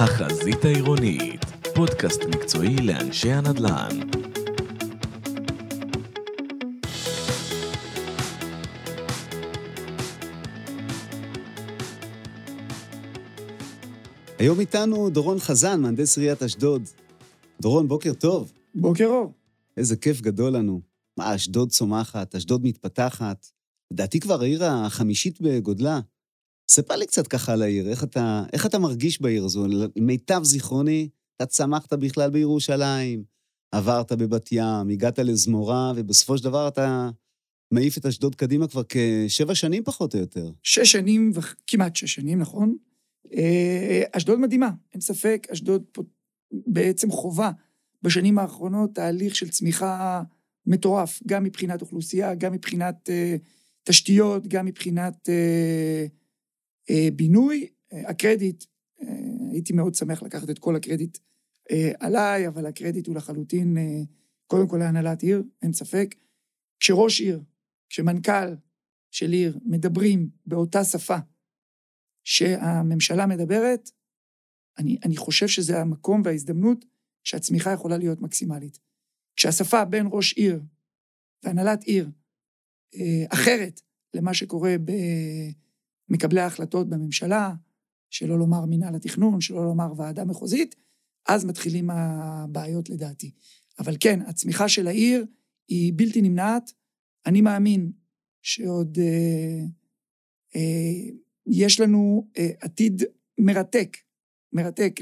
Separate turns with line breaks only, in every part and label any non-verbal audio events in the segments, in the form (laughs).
החזית העירונית, פודקאסט מקצועי לאנשי הנדל"ן.
היום איתנו דורון חזן, מהנדס עיריית אשדוד. דורון, בוקר טוב.
בוקר אור.
איזה כיף גדול לנו. מה, אשדוד צומחת, אשדוד מתפתחת. לדעתי כבר העיר החמישית בגודלה. ספר לי קצת ככה על העיר, איך אתה, איך אתה מרגיש בעיר הזו? למיטב זיכרוני, אתה צמחת בכלל בירושלים, עברת בבת ים, הגעת לזמורה, ובסופו של דבר אתה מעיף את אשדוד קדימה כבר כשבע שנים פחות או יותר.
שש שנים, כמעט שש שנים, נכון? אה, אשדוד מדהימה, אין ספק, אשדוד בעצם חובה בשנים האחרונות תהליך של צמיחה מטורף, גם מבחינת אוכלוסייה, גם מבחינת uh, תשתיות, גם מבחינת uh, בינוי. Uh, הקרדיט, uh, הייתי מאוד שמח לקחת את כל הקרדיט עליי, אבל הקרדיט הוא לחלוטין, קודם כל להנהלת עיר, אין ספק. כשראש עיר, כשמנכ"ל של עיר מדברים באותה שפה שהממשלה מדברת, אני, אני חושב שזה המקום וההזדמנות שהצמיחה יכולה להיות מקסימלית. כשהשפה בין ראש עיר והנהלת עיר אה, אחרת למה שקורה במקבלי ההחלטות בממשלה, שלא לומר מינהל התכנון, שלא לומר ועדה מחוזית, אז מתחילים הבעיות לדעתי. אבל כן, הצמיחה של העיר היא בלתי נמנעת. אני מאמין שעוד אה, אה, יש לנו אה, עתיד מרתק, מרתק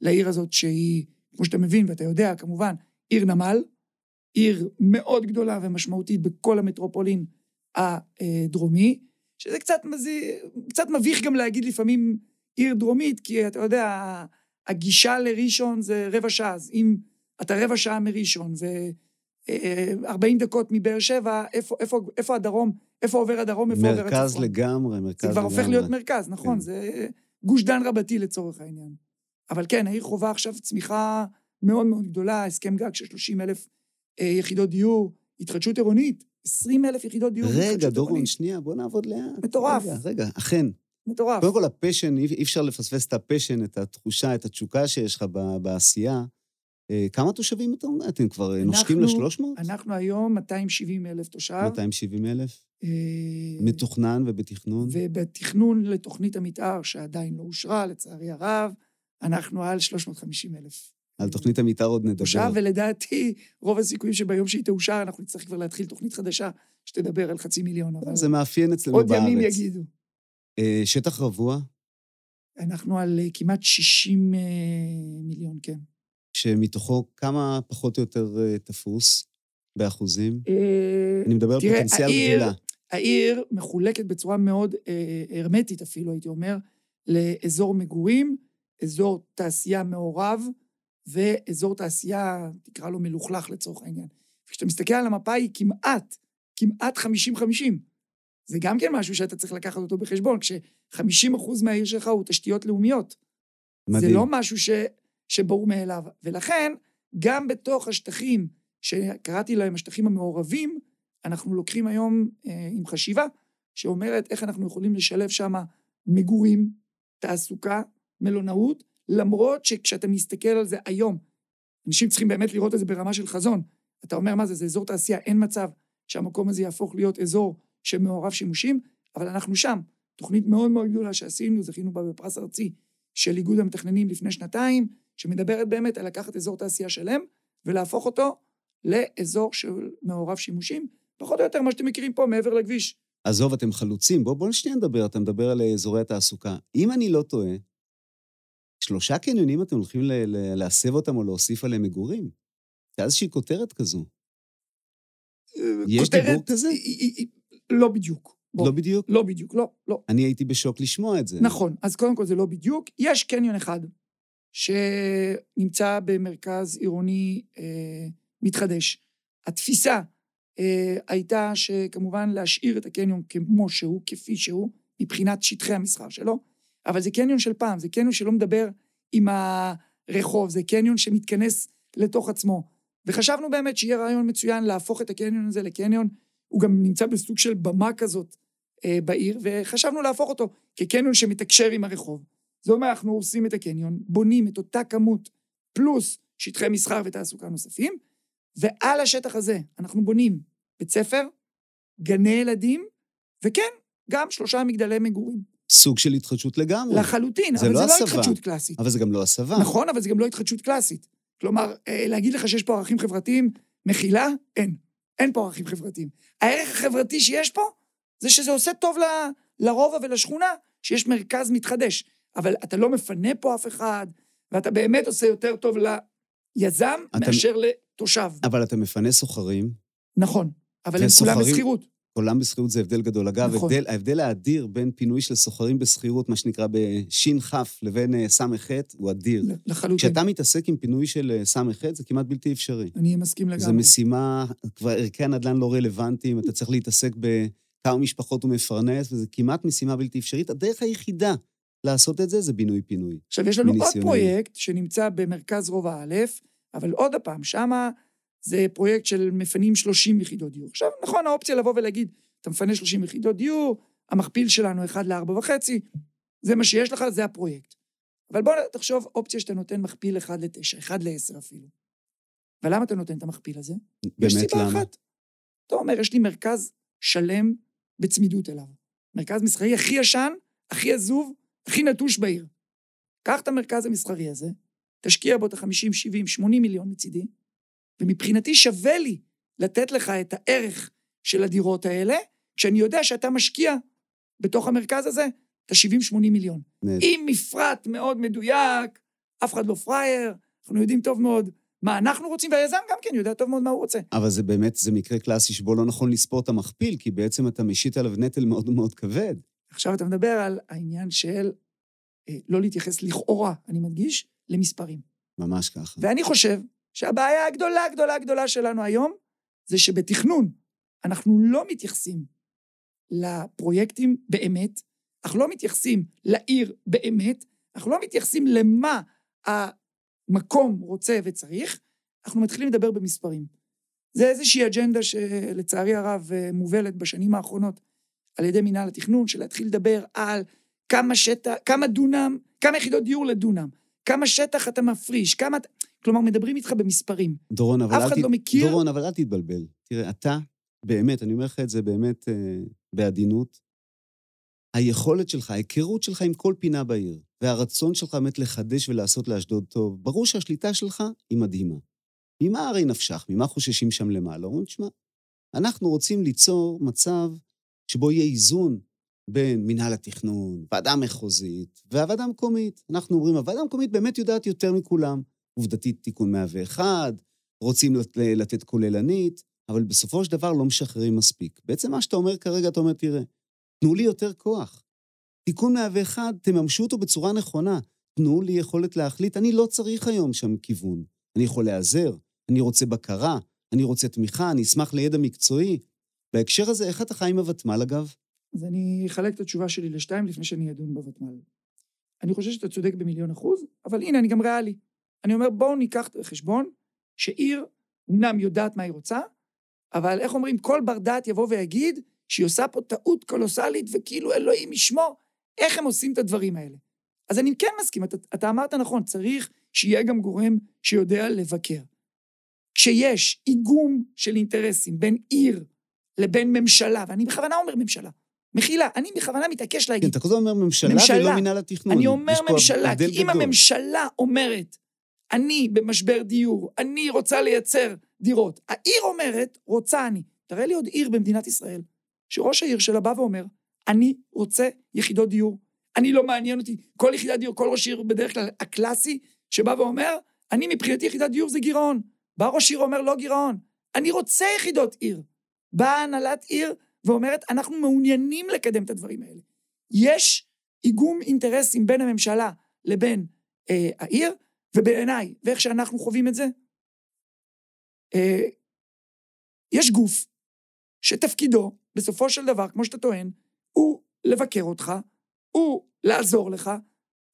לעיר הזאת שהיא, כמו שאתה מבין ואתה יודע, כמובן, עיר נמל, עיר מאוד גדולה ומשמעותית בכל המטרופולין הדרומי, שזה קצת, מזי, קצת מביך גם להגיד לפעמים עיר דרומית, כי אתה יודע, הגישה לראשון זה רבע שעה, אז אם אתה רבע שעה מראשון ו-40 דקות מבאר שבע, איפה, איפה, איפה הדרום, איפה עובר הדרום, איפה עובר
הצפון? מרכז לגמרי, מרכז לגמרי.
זה כבר הופך להיות מרכז, נכון, כן. זה גוש דן רבתי לצורך העניין. אבל כן, העיר חווה עכשיו צמיחה מאוד מאוד גדולה, הסכם גג של 30 אלף אה, יחידות דיור, התחדשות עירונית, 20 אלף יחידות דיור.
רגע, דורון, שנייה, בוא נעבוד לאט.
מטורף.
רגע, רגע, אכן.
מטורף.
קודם כל, ה passion, אי אפשר לפספס את ה passion, את התחושה, את התשוקה שיש לך בעשייה. אה, כמה תושבים אתם? אתם כבר אנחנו, נושקים ל-300?
אנחנו היום 270 אלף תושב.
270 אלף? אה, מתוכנן ובתכנון?
ובתכנון לתוכנית המתאר, שעדיין לא אושרה, לצערי הרב, אנחנו על 350 אלף.
על תוכנית המתאר עוד נדבר.
אושר, ולדעתי, רוב הסיכויים שביום שהיא תאושר, אנחנו נצטרך כבר להתחיל תוכנית חדשה שתדבר על חצי מיליון, אבל...
זה מאפיין אצלנו
עוד
בארץ.
עוד ימים יגידו.
אה, שטח רבוע?
אנחנו על אה, כמעט 60 אה, מיליון, כן.
שמתוכו כמה פחות או יותר תפוס באחוזים? אני מדבר על פוטנציאל גדילה.
העיר מחולקת בצורה מאוד הרמטית אפילו, הייתי אומר, לאזור מגורים, אזור תעשייה מעורב, ואזור תעשייה, תקרא לו מלוכלך לצורך העניין. כשאתה מסתכל על המפה היא כמעט, כמעט 50-50. זה גם כן משהו שאתה צריך לקחת אותו בחשבון, כש-50% מהעיר שלך הוא תשתיות לאומיות. מדהים. זה לא משהו ש, שברור מאליו. ולכן, גם בתוך השטחים, שקראתי להם השטחים המעורבים, אנחנו לוקחים היום אה, עם חשיבה שאומרת איך אנחנו יכולים לשלב שם מגורים, תעסוקה, מלונאות, למרות שכשאתה מסתכל על זה היום, אנשים צריכים באמת לראות את זה ברמה של חזון. אתה אומר, מה זה, זה אזור תעשייה, אין מצב שהמקום הזה יהפוך להיות אזור שמעורב שימושים, אבל אנחנו שם. תוכנית מאוד מאוד גדולה שעשינו, זכינו בה בפרס ארצי של איגוד המתכננים לפני שנתיים, שמדברת באמת על לקחת אזור תעשייה שלם ולהפוך אותו לאזור של מעורב שימושים, פחות או יותר מה שאתם מכירים פה מעבר לכביש.
עזוב, אתם חלוצים. בואו בוא שנייה נדבר, אתה מדבר על אזורי התעסוקה. אם אני לא טועה, שלושה קניונים אתם הולכים להסב אותם או להוסיף עליהם מגורים. זה איזושהי כותרת כזו.
יש דיבור כזה? לא בדיוק.
בוא. לא בדיוק?
לא בדיוק, לא, לא.
אני הייתי בשוק לשמוע את זה.
נכון, אז קודם כל זה לא בדיוק. יש קניון אחד שנמצא במרכז עירוני אה, מתחדש. התפיסה אה, הייתה שכמובן להשאיר את הקניון כמו שהוא, כפי שהוא, מבחינת שטחי המסחר שלו, אבל זה קניון של פעם, זה קניון שלא מדבר עם הרחוב, זה קניון שמתכנס לתוך עצמו. וחשבנו באמת שיהיה רעיון מצוין להפוך את הקניון הזה לקניון, הוא גם נמצא בסוג של במה כזאת אה, בעיר, וחשבנו להפוך אותו כקניון שמתקשר עם הרחוב. זה אומר, אנחנו הורסים את הקניון, בונים את אותה כמות, פלוס שטחי מסחר ותעסוקה נוספים, ועל השטח הזה אנחנו בונים בית ספר, גני ילדים, וכן, גם שלושה מגדלי מגורים.
סוג של התחדשות לגמרי.
לחלוטין, אבל
לא
זה לא
הסבה.
התחדשות קלאסית.
אבל זה גם לא הסבה.
נכון, אבל זה גם לא התחדשות קלאסית. כלומר, אה, להגיד לך שיש פה ערכים חברתיים, מחילה, אין. אין פה ערכים חברתיים. הערך החברתי שיש פה, זה שזה עושה טוב ל- לרובע ולשכונה, שיש מרכז מתחדש. אבל אתה לא מפנה פה אף אחד, ואתה באמת עושה יותר טוב ליזם
אתה-
מאשר לתושב.
אבל אתה מפנה סוחרים,
נכון, אבל הם כולם בשכירות.
עולם בשכירות זה הבדל גדול. אגב,
נכון.
הבדל, ההבדל האדיר בין פינוי של סוחרים בשכירות, מה שנקרא בש"כ לבין אה, ס"ח, הוא אדיר.
לחלוטין.
כשאתה מתעסק עם פינוי של אה, ס"ח, זה כמעט בלתי אפשרי.
אני מסכים לגמרי.
זו משימה, כבר ערכי הנדל"ן לא רלוונטיים, אתה צריך להתעסק בכמה משפחות הוא מפרנס, וזה כמעט משימה בלתי אפשרית. הדרך היחידה לעשות את זה זה בינוי-פינוי.
עכשיו, יש לנו עוד
מניסיוננו.
פרויקט שנמצא במרכז רובע א', אבל עוד פעם, שמה זה פרויקט של מפנים 30 יחידות דיור. עכשיו, נכון, האופציה לבוא ולהגיד, אתה מפנה 30 יחידות דיור, המכפיל שלנו 1 ל-4 וחצי, זה מה שיש לך, זה הפרויקט. אבל בוא תחשוב אופציה שאתה נותן מכפיל 1 ל-9, 1 ל-10 אפילו. ולמה אתה נותן את המכפיל הזה? יש
באמת,
סיבה
למה?
אחת. אתה אומר, יש לי מרכז שלם בצמידות אליו. מרכז מסחרי הכי ישן, הכי עזוב, הכי נטוש בעיר. קח את המרכז המסחרי הזה, תשקיע בו את ה-50, 70, 80 מיליון מצידי, ומבחינתי שווה לי לתת לך את הערך של הדירות האלה, כשאני יודע שאתה משקיע בתוך המרכז הזה את ה-70-80 מיליון.
נהדר.
עם מפרט מאוד מדויק, אף אחד לא פראייר, אנחנו יודעים טוב מאוד מה אנחנו רוצים, והיזם גם כן יודע טוב מאוד מה הוא רוצה.
אבל זה באמת, זה מקרה קלאסי שבו לא נכון לספור את המכפיל, כי בעצם אתה משית עליו נטל מאוד מאוד כבד.
עכשיו אתה מדבר על העניין של אה, לא להתייחס לכאורה, אני מדגיש, למספרים.
ממש ככה.
ואני חושב שהבעיה הגדולה, הגדולה, הגדולה שלנו היום, זה שבתכנון אנחנו לא מתייחסים לפרויקטים באמת, אנחנו לא מתייחסים לעיר באמת, אנחנו לא מתייחסים למה המקום רוצה וצריך, אנחנו מתחילים לדבר במספרים. זה איזושהי אג'נדה שלצערי הרב אה, מובלת בשנים האחרונות על ידי מינהל התכנון, של להתחיל לדבר על כמה שטח, כמה דונם, כמה יחידות דיור לדונם, כמה שטח אתה מפריש, כמה... כלומר, מדברים איתך במספרים.
דורון, אבל
אף
אל
אחד
תת-
לא מכיר-
דורון, אבל אל תתבלבל. תראה, אתה, באמת, אני אומר לך את זה באמת אה, בעדינות, היכולת שלך, ההיכרות שלך עם כל פינה בעיר, והרצון שלך באמת לחדש ולעשות לאשדוד טוב, ברור שהשליטה שלך היא מדהימה. ממה הרי נפשך? ממה חוששים שם למעלה? אומרים, תשמע, אנחנו רוצים ליצור מצב שבו יהיה איזון בין מינהל התכנון, ועדה מחוזית והוועדה המקומית. אנחנו אומרים, הוועדה המקומית באמת יודעת יותר מכולם. עובדתית תיקון 101, רוצים לת- לתת כוללנית, אבל בסופו של דבר לא משחררים מספיק. בעצם מה שאתה אומר כרגע, אתה אומר, תראה, תנו לי יותר כוח. תיקון 101, תממשו אותו בצורה נכונה. תנו לי יכולת להחליט, אני לא צריך היום שם כיוון. אני יכול להיעזר, אני רוצה בקרה, אני רוצה תמיכה, אני אשמח לידע מקצועי. בהקשר הזה, איך אתה חי עם הוותמ"ל, אגב?
אז אני אחלק את התשובה שלי לשתיים לפני שאני אדון בוותמ"ל. אני חושב שאתה צודק במיליון אחוז, אבל הנה, אני גם ריאלי. אני אומר, בואו ניקח בחשבון שעיר אמנם יודעת מה היא רוצה, אבל איך אומרים, כל בר דעת יבוא ויגיד שהיא עושה פה טעות קולוסלית, וכאילו אלוהים ישמור, איך הם עושים את הדברים האלה. אז אני כן מסכים, אתה, אתה אמרת נכון, צריך שיהיה גם גורם שיודע לבקר. כשיש איגום של אינטרסים בין עיר לבין ממשלה, ואני בכוונה אומר ממשלה, מחילה, אני בכוונה מתעקש
כן,
להגיד,
אתה כל הזמן אומר ממשלה,
ממשלה.
ולא מינהל התכנון.
אני אומר ממשלה, כי אם. הממשלה אומרת, אני במשבר דיור, אני רוצה לייצר דירות, העיר אומרת, רוצה אני. תראה לי עוד עיר במדינת ישראל, שראש העיר שלה בא ואומר, אני רוצה יחידות דיור. אני לא מעניין אותי, כל יחידת דיור, כל ראש עיר בדרך כלל הקלאסי, שבא ואומר, אני מבחינתי יחידת דיור זה גירעון. בא ראש עיר ואומר, לא גירעון, אני רוצה יחידות עיר. באה הנהלת עיר ואומרת, אנחנו מעוניינים לקדם את הדברים האלה. יש איגום אינטרסים בין הממשלה לבין אה, העיר, ובעיניי, ואיך שאנחנו חווים את זה, אה, יש גוף שתפקידו, בסופו של דבר, כמו שאתה טוען, הוא לבקר אותך, הוא לעזור לך,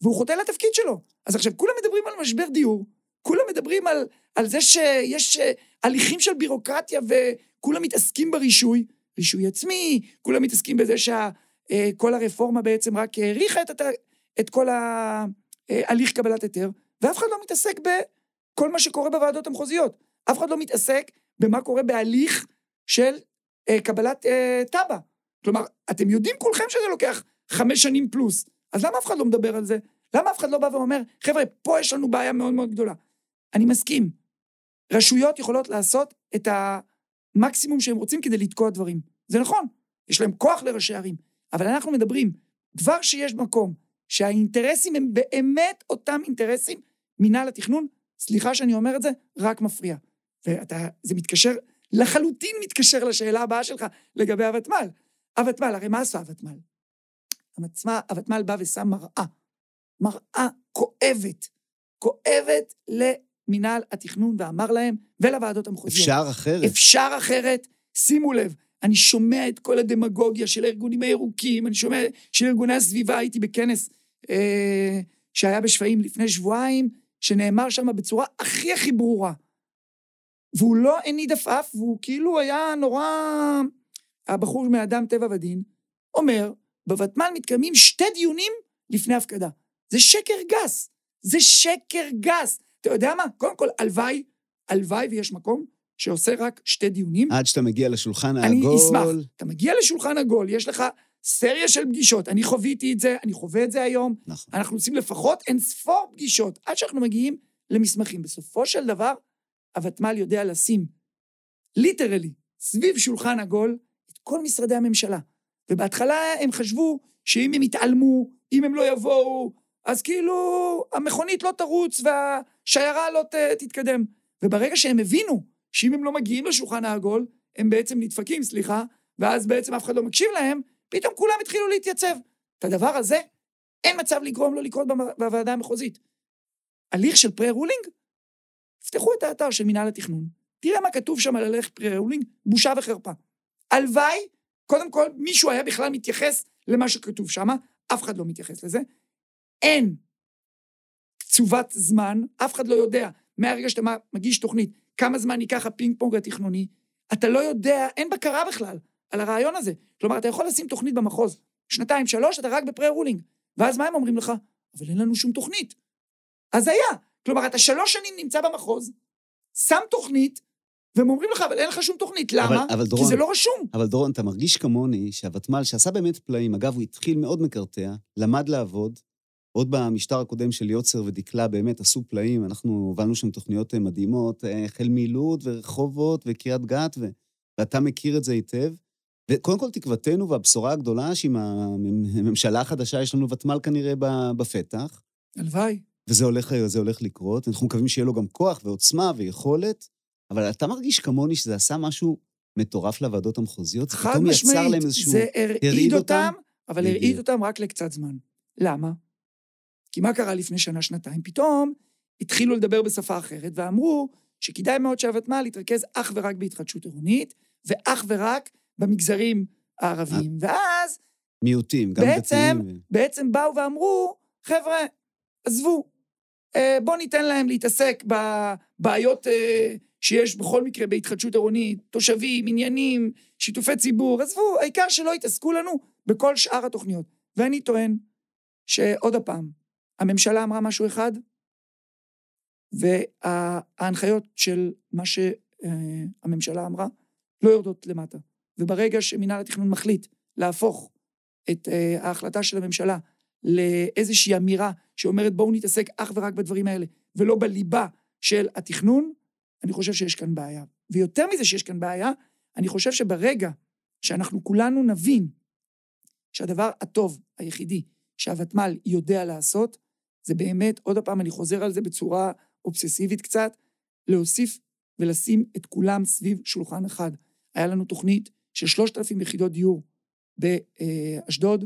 והוא חוטא לתפקיד שלו. אז עכשיו, כולם מדברים על משבר דיור, כולם מדברים על, על זה שיש אה, הליכים של בירוקרטיה וכולם מתעסקים ברישוי, רישוי עצמי, כולם מתעסקים בזה שכל הרפורמה בעצם רק האריכה את, את כל ההליך קבלת היתר, ואף אחד לא מתעסק בכל מה שקורה בוועדות המחוזיות. אף אחד לא מתעסק במה קורה בהליך של אה, קבלת אה, תב"ע. כלומר, אתם יודעים כולכם שזה לוקח חמש שנים פלוס, אז למה אף אחד לא מדבר על זה? למה אף אחד לא בא ואומר, חבר'ה, פה יש לנו בעיה מאוד מאוד גדולה. אני מסכים, רשויות יכולות לעשות את המקסימום שהם רוצים כדי לתקוע דברים. זה נכון, יש להם כוח לראשי ערים, אבל אנחנו מדברים, כבר שיש מקום שהאינטרסים הם באמת אותם אינטרסים, מינהל התכנון, סליחה שאני אומר את זה, רק מפריע. וזה מתקשר, לחלוטין מתקשר לשאלה הבאה שלך לגבי הוותמ"ל. הוותמ"ל, הרי מה עשה הוותמ"ל? הוותמ"ל בא ושם מראה, מראה כואבת, כואבת למינהל התכנון, ואמר להם, ולוועדות המחוזיות.
אפשר אחרת.
אפשר אחרת. שימו לב, אני שומע את כל הדמגוגיה של הארגונים הירוקים, אני שומע של ארגוני הסביבה, הייתי בכנס אה, שהיה בשפיים לפני שבועיים, שנאמר שם בצורה הכי הכי ברורה. והוא לא הניד עפעף, והוא כאילו היה נורא... הבחור מאדם טבע ודין, אומר, בוותמ"ל מתקיימים שתי דיונים לפני הפקדה. זה שקר גס. זה שקר גס. אתה יודע מה? קודם כל, הלוואי, הלוואי ויש מקום שעושה רק שתי דיונים.
עד שאתה מגיע לשולחן העגול.
אני אשמח. אתה מגיע לשולחן עגול, יש לך סריה של פגישות. אני חוויתי את זה, אני חווה את זה היום.
נכון.
אנחנו עושים לפחות אין ספור פגישות עד שאנחנו מגיעים למסמכים. בסופו של דבר, הוותמ"ל יודע לשים, ליטרלי, סביב שולחן עגול, את כל משרדי הממשלה. ובהתחלה הם חשבו שאם הם יתעלמו, אם הם לא יבואו, אז כאילו המכונית לא תרוץ והשיירה לא ת, תתקדם. וברגע שהם הבינו שאם הם לא מגיעים לשולחן העגול, הם בעצם נדפקים, סליחה, ואז בעצם אף אחד לא מקשיב להם, פתאום כולם התחילו להתייצב. את הדבר הזה, אין מצב לגרום לו לקרות בוועדה המחוזית. הליך של pre-ruling, תפתחו את האתר של מינהל התכנון, תראה מה כתוב שם על הליך pre-ruling, בושה וחרפה. הלוואי, קודם כל, מישהו היה בכלל מתייחס למה שכתוב שם, אף אחד לא מתייחס לזה. אין קצובת זמן, אף אחד לא יודע, מהרגע שאתה מגיש תוכנית, כמה זמן ייקח הפינג פונג התכנוני, אתה לא יודע, אין בקרה בכלל על הרעיון הזה. כלומר, אתה יכול לשים תוכנית במחוז, שנתיים, שלוש, אתה רק ב pre-ruling. ואז מה הם אומרים לך? אבל אין לנו שום תוכנית. אז היה. כלומר, אתה שלוש שנים נמצא במחוז, שם תוכנית, והם אומרים לך, אבל אין לך שום תוכנית. למה? אבל, אבל דורון, כי זה לא רשום.
אבל דורון, אתה מרגיש כמוני שהוותמ"ל, שעשה באמת פלאים, אגב, הוא התחיל מאוד מקרטע, למד לעבוד, עוד במשטר הקודם של יוצר ודקלה באמת עשו פלאים, אנחנו הובלנו שם תוכניות אה, מדהימות, אה, החל מלוד ורחובות וקריית גת, ו... ואתה מכיר את זה היטב. וקודם כל תקוותנו והבשורה הגדולה שעם הממשלה החדשה יש לנו ותמ"ל כנראה בפתח.
הלוואי.
וזה הולך, הולך לקרות, אנחנו מקווים שיהיה לו גם כוח ועוצמה ויכולת, אבל אתה מרגיש כמוני שזה עשה משהו מטורף לוועדות המחוזיות?
חד משמעית, זה הרעיד אותם, אבל הרעיד אותם רק לקצת זמן. למה? כי מה קרה לפני שנה-שנתיים? פתאום התחילו לדבר בשפה אחרת ואמרו שכדאי מאוד שהוותמ"ל יתרכז אך ורק בהתחדשות עירונית, ואך ורק במגזרים הערביים. אה. ואז...
מיעוטים, גם
בעצם, דתיים. בעצם באו ואמרו, חבר'ה, עזבו, אה, בואו ניתן להם להתעסק בבעיות אה, שיש בכל מקרה בהתחדשות עירונית, תושבים, עניינים, שיתופי ציבור, עזבו, העיקר שלא יתעסקו לנו בכל שאר התוכניות. ואני טוען שעוד הפעם, הממשלה אמרה משהו אחד, וההנחיות של מה שהממשלה אמרה לא יורדות למטה. וברגע שמינהל התכנון מחליט להפוך את אה, ההחלטה של הממשלה לאיזושהי אמירה שאומרת בואו נתעסק אך ורק בדברים האלה, ולא בליבה של התכנון, אני חושב שיש כאן בעיה. ויותר מזה שיש כאן בעיה, אני חושב שברגע שאנחנו כולנו נבין שהדבר הטוב היחידי שהוותמ"ל יודע לעשות, זה באמת, עוד פעם, אני חוזר על זה בצורה אובססיבית קצת, להוסיף ולשים את כולם סביב שולחן אחד. היה לנו תוכנית של 3,000 יחידות דיור באשדוד,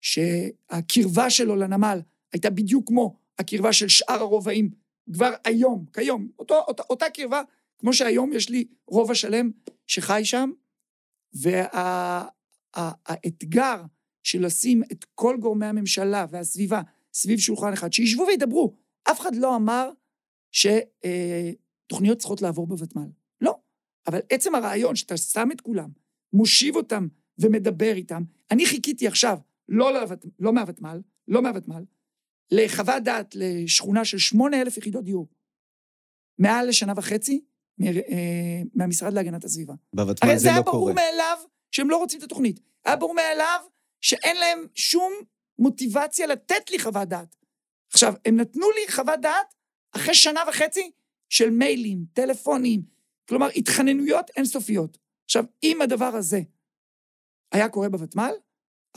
שהקרבה שלו לנמל הייתה בדיוק כמו הקרבה של שאר הרובעים כבר היום, כיום, אותו, אותה, אותה קרבה, כמו שהיום יש לי רובע שלם שחי שם, והאתגר וה, של לשים את כל גורמי הממשלה והסביבה סביב שולחן אחד, שישבו וידברו. אף אחד לא אמר שתוכניות צריכות לעבור בוותמ"ל. לא. אבל עצם הרעיון שאתה שם את כולם, מושיב אותם ומדבר איתם, אני חיכיתי עכשיו, לא, לוות, לא מהוותמ"ל, לא מהוותמ"ל, לחוות דעת לשכונה של 8,000 יחידות דיור, מעל לשנה וחצי, אה, מהמשרד להגנת הסביבה.
בוותמ"ל
הרי
זה
זה היה
לא
ברור
קורה.
מאליו שהם לא רוצים את התוכנית. היה ברור מאליו שאין להם שום מוטיבציה לתת לי חוות דעת. עכשיו, הם נתנו לי חוות דעת אחרי שנה וחצי של מיילים, טלפונים, כלומר, התחננויות אינסופיות. עכשיו, אם הדבר הזה היה קורה בוותמ"ל,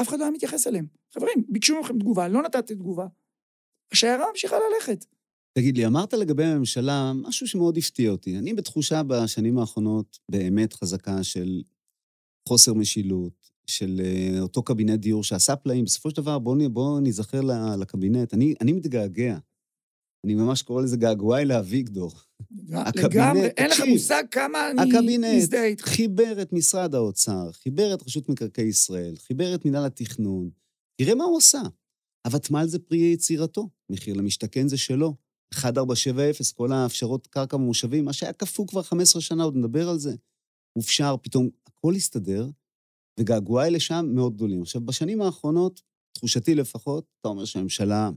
אף אחד לא היה מתייחס אליהם. חברים, ביקשו מכם תגובה, לא נתתי תגובה. השיירה ממשיכה ללכת.
תגיד לי, אמרת לגבי הממשלה משהו שמאוד הפתיע אותי. אני בתחושה בשנים האחרונות באמת חזקה של חוסר משילות, של אה, אותו קבינט דיור שעשה פלאים. בסופו של דבר, בואו בוא ניזכר ל- לקבינט. אני, אני מתגעגע. אני ממש קורא לזה געגועי לאביגדור. הקבינט,
לגמרי, אין לך מושג כמה אני
הקבינט
מזדהה איתך.
חיבר את משרד האוצר, חיבר את רשות מקרקעי ישראל, חיבר את מינהל התכנון. תראה מה הוא עשה. הוותמ"ל זה פרי יצירתו, מחיר למשתכן זה שלו. 1470, כל האפשרות קרקע ממושבים, מה שהיה קפוא כבר 15 שנה, עוד נדבר על זה. הופשר, פתאום הכל הסתדר, וגעגועי לשם מאוד גדולים. עכשיו, בשנים האחרונות, תחושתי לפחות, אתה אומר שהממשלה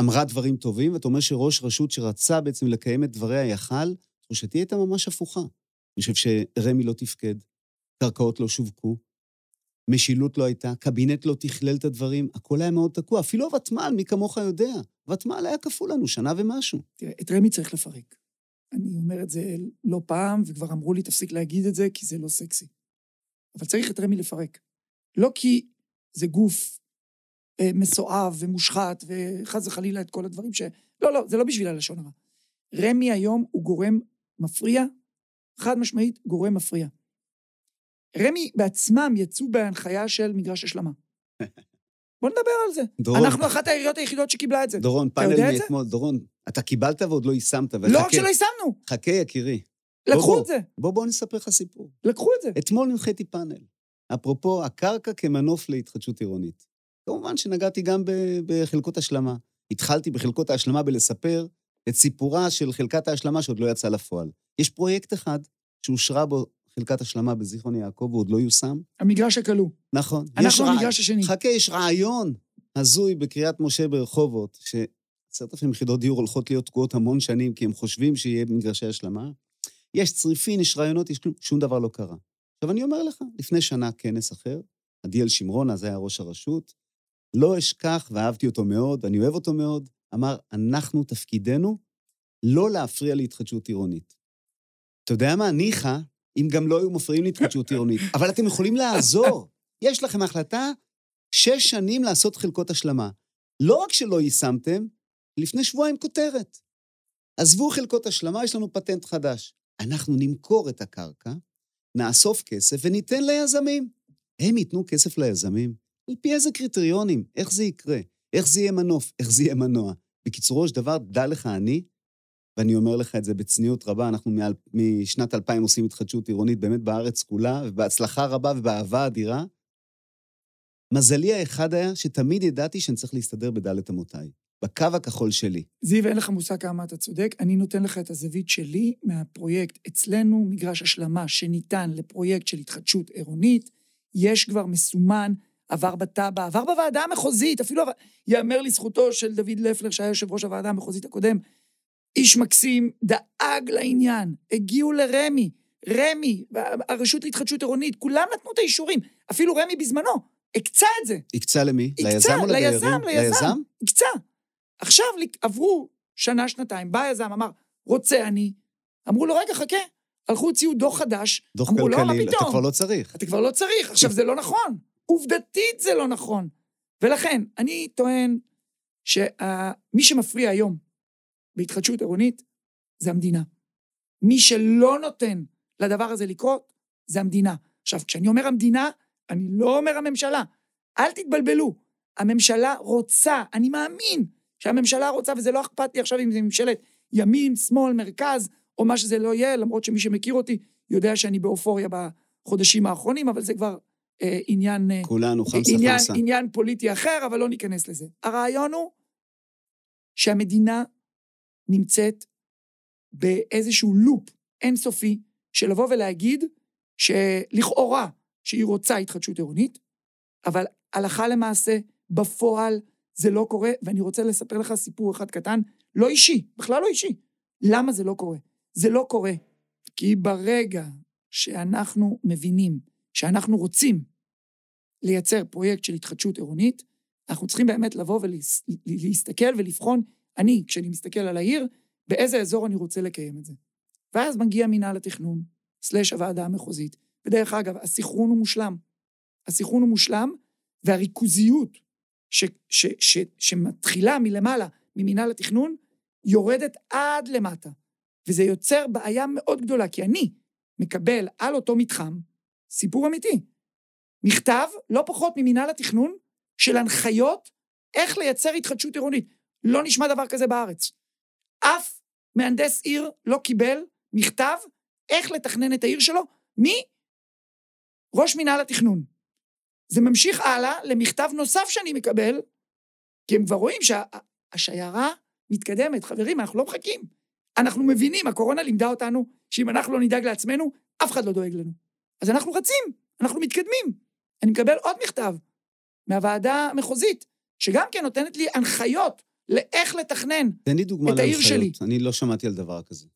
אמרה דברים טובים, ואתה אומר שראש רשות שרצה בעצם לקיים את דבריה יכל, תחושתי הייתה ממש הפוכה. אני חושב שרמ"י לא תפקד, קרקעות לא שווקו, משילות לא הייתה, קבינט לא תכלל את הדברים, הכל היה מאוד תקוע. אפילו הוותמ"ל, מי כמוך יודע, ותמ"ל היה כפו לנו שנה ומשהו.
תראה, את רמ"י צריך לפרק. אני אומר את זה לא פעם, וכבר אמרו לי, תפסיק להגיד את זה, כי זה לא סקסי. אבל צריך את רמ"י לפרק. לא כי זה גוף מסואב ומושחת, וחס וחלילה את כל הדברים ש... לא, לא, זה לא בשביל הלשון הרע. רמ"י היום הוא גורם מפריע, חד משמעית, גורם מפריע. רמ"י בעצמם יצאו בהנחיה של מגרש השלמה. (laughs) בוא נדבר על זה.
דורון,
אנחנו אחת העיריות היחידות שקיבלה את זה.
דורון, פאנל? מאתמול, דורון, אתה קיבלת ועוד לא יישמת,
לא רק
וחכה,
שלא יישמנו,
חכה יקירי.
לקחו
בוא.
את זה,
בוא, בוא נספר לך סיפור.
לקחו את זה.
אתמול הנחיתי פאנל. אפרופו, הקרקע כמנוף להתחדשות עירונית. כמובן שנגעתי גם בחלקות השלמה. התחלתי בחלקות ההשלמה בלספר את סיפורה של חלקת ההשלמה שעוד לא יצא לפועל. יש פרויקט אחד שאושרה בו חלקת השלמה בזיכרון יעקב והוא לא יושם.
המגרש הכלוא.
נכון.
אנחנו
רע-
המגרש השני.
חכה, יש רעיון הזוי בקריית משה ברחובות, שעשרת אלפים יחידות דיור הולכות להיות תקועות המון שנים, כי הם חושבים שיהיה מגרשי השלמה. יש צריפין, יש רעיונות, יש כלום, שום דבר לא קרה. עכשיו, אני אומר לך, לפני שנה כנס אחר, עדיאל שמרון, אז היה ראש הרשות, לא אשכח, ואהבתי אותו מאוד, אני אוהב אותו מאוד, אמר, אנחנו, תפקידנו, לא להפריע להתחדשות עירונית. אתה יודע מה, ניחא, אם גם לא היו מפריעים להתחדשות עירונית, אבל אתם יכולים לעזור. יש לכם החלטה שש שנים לעשות חלקות השלמה. לא רק שלא יישמתם, לפני שבועיים כותרת. עזבו חלקות השלמה, יש לנו פטנט חדש. אנחנו נמכור את הקרקע, נאסוף כסף וניתן ליזמים. הם ייתנו כסף ליזמים? על פי איזה קריטריונים? איך זה יקרה? איך זה יהיה מנוף? איך זה יהיה מנוע? בקיצורו של דבר, דע לך אני, ואני אומר לך את זה בצניעות רבה, אנחנו מעל, משנת 2000 עושים התחדשות עירונית באמת בארץ כולה, ובהצלחה רבה ובאהבה אדירה. מזלי האחד היה שתמיד ידעתי שאני צריך להסתדר בדלת אמותיי, בקו הכחול שלי.
זיו, אין לך מושג כמה אתה צודק. אני נותן לך את הזווית שלי מהפרויקט. אצלנו מגרש השלמה שניתן לפרויקט של התחדשות עירונית, יש כבר מסומן, עבר בתב"ע, עבר בוועדה המחוזית, אפילו עבר... יאמר לזכותו של דוד לפלר, שהיה יושב ראש הוועדה המחוזית הקודם, איש מקסים, דאג לעניין, הגיעו לרמ"י, רמ"י, הרשות להתחדשות עירונית, כולם נתנו את האישורים, אפילו רמ"י בזמנו, הקצה את זה.
הקצה למי?
הקצה,
ליזם או לדיירים?
ליזם, ליזם. הקצה. עכשיו עברו שנה, שנתיים, בא היזם, אמר, רוצה אני. אמרו לו, רגע, חכה. הלכו, הוציאו דוח חדש,
דוח
אמרו, לא, מה
כלכלי, אתה
פתאום?
כבר לא צריך.
אתה כבר לא צריך. עכשיו, זה לא נכון. עובדתית זה לא נכון. ולכן, אני טוען שמי שמפריע היום בהתחדשות עירונית זה המדינה. מי שלא נותן לדבר הזה לקרות זה המדינה. עכשיו, כשאני אומר המדינה, אני לא אומר הממשלה. אל תתבלבלו. הממשלה רוצה, אני מאמין שהממשלה רוצה, וזה לא אכפת לי עכשיו אם זה ממשלת ימין, שמאל, מרכז, או מה שזה לא יהיה, למרות שמי שמכיר אותי יודע שאני באופוריה בחודשים האחרונים, אבל זה כבר עניין, אה,
כולנו, חמסה
עניין,
חמסה.
עניין פוליטי אחר, אבל לא ניכנס לזה. הרעיון הוא שהמדינה נמצאת באיזשהו לופ אינסופי של לבוא ולהגיד שלכאורה שהיא רוצה התחדשות עירונית, אבל הלכה למעשה, בפועל, זה לא קורה, ואני רוצה לספר לך סיפור אחד קטן, לא אישי, בכלל לא אישי. למה זה לא קורה? זה לא קורה כי ברגע שאנחנו מבינים שאנחנו רוצים לייצר פרויקט של התחדשות עירונית, אנחנו צריכים באמת לבוא ולהסתכל ולבחון, אני, כשאני מסתכל על העיר, באיזה אזור אני רוצה לקיים את זה. ואז מגיע מינהל התכנון, סלש הוועדה המחוזית. ודרך אגב, הסינכרון הוא מושלם. הסינכרון הוא מושלם, והריכוזיות ש, ש, ש, שמתחילה מלמעלה, ממינהל התכנון, יורדת עד למטה. וזה יוצר בעיה מאוד גדולה, כי אני מקבל על אותו מתחם, סיפור אמיתי, מכתב, לא פחות ממינהל התכנון, של הנחיות איך לייצר התחדשות עירונית. לא נשמע דבר כזה בארץ. אף מהנדס עיר לא קיבל מכתב איך לתכנן את העיר שלו מראש מינהל התכנון. זה ממשיך הלאה למכתב נוסף שאני מקבל, כי הם כבר רואים שהשיירה מתקדמת. חברים, אנחנו לא מחכים. אנחנו מבינים, הקורונה לימדה אותנו שאם אנחנו לא נדאג לעצמנו, אף אחד לא דואג לנו. אז אנחנו רצים, אנחנו מתקדמים. אני מקבל עוד מכתב מהוועדה המחוזית, שגם כן נותנת לי הנחיות לאיך לתכנן
תן לי דוגמה
את העיר
להנחיות.
שלי.
אני לא שמעתי על דבר כזה.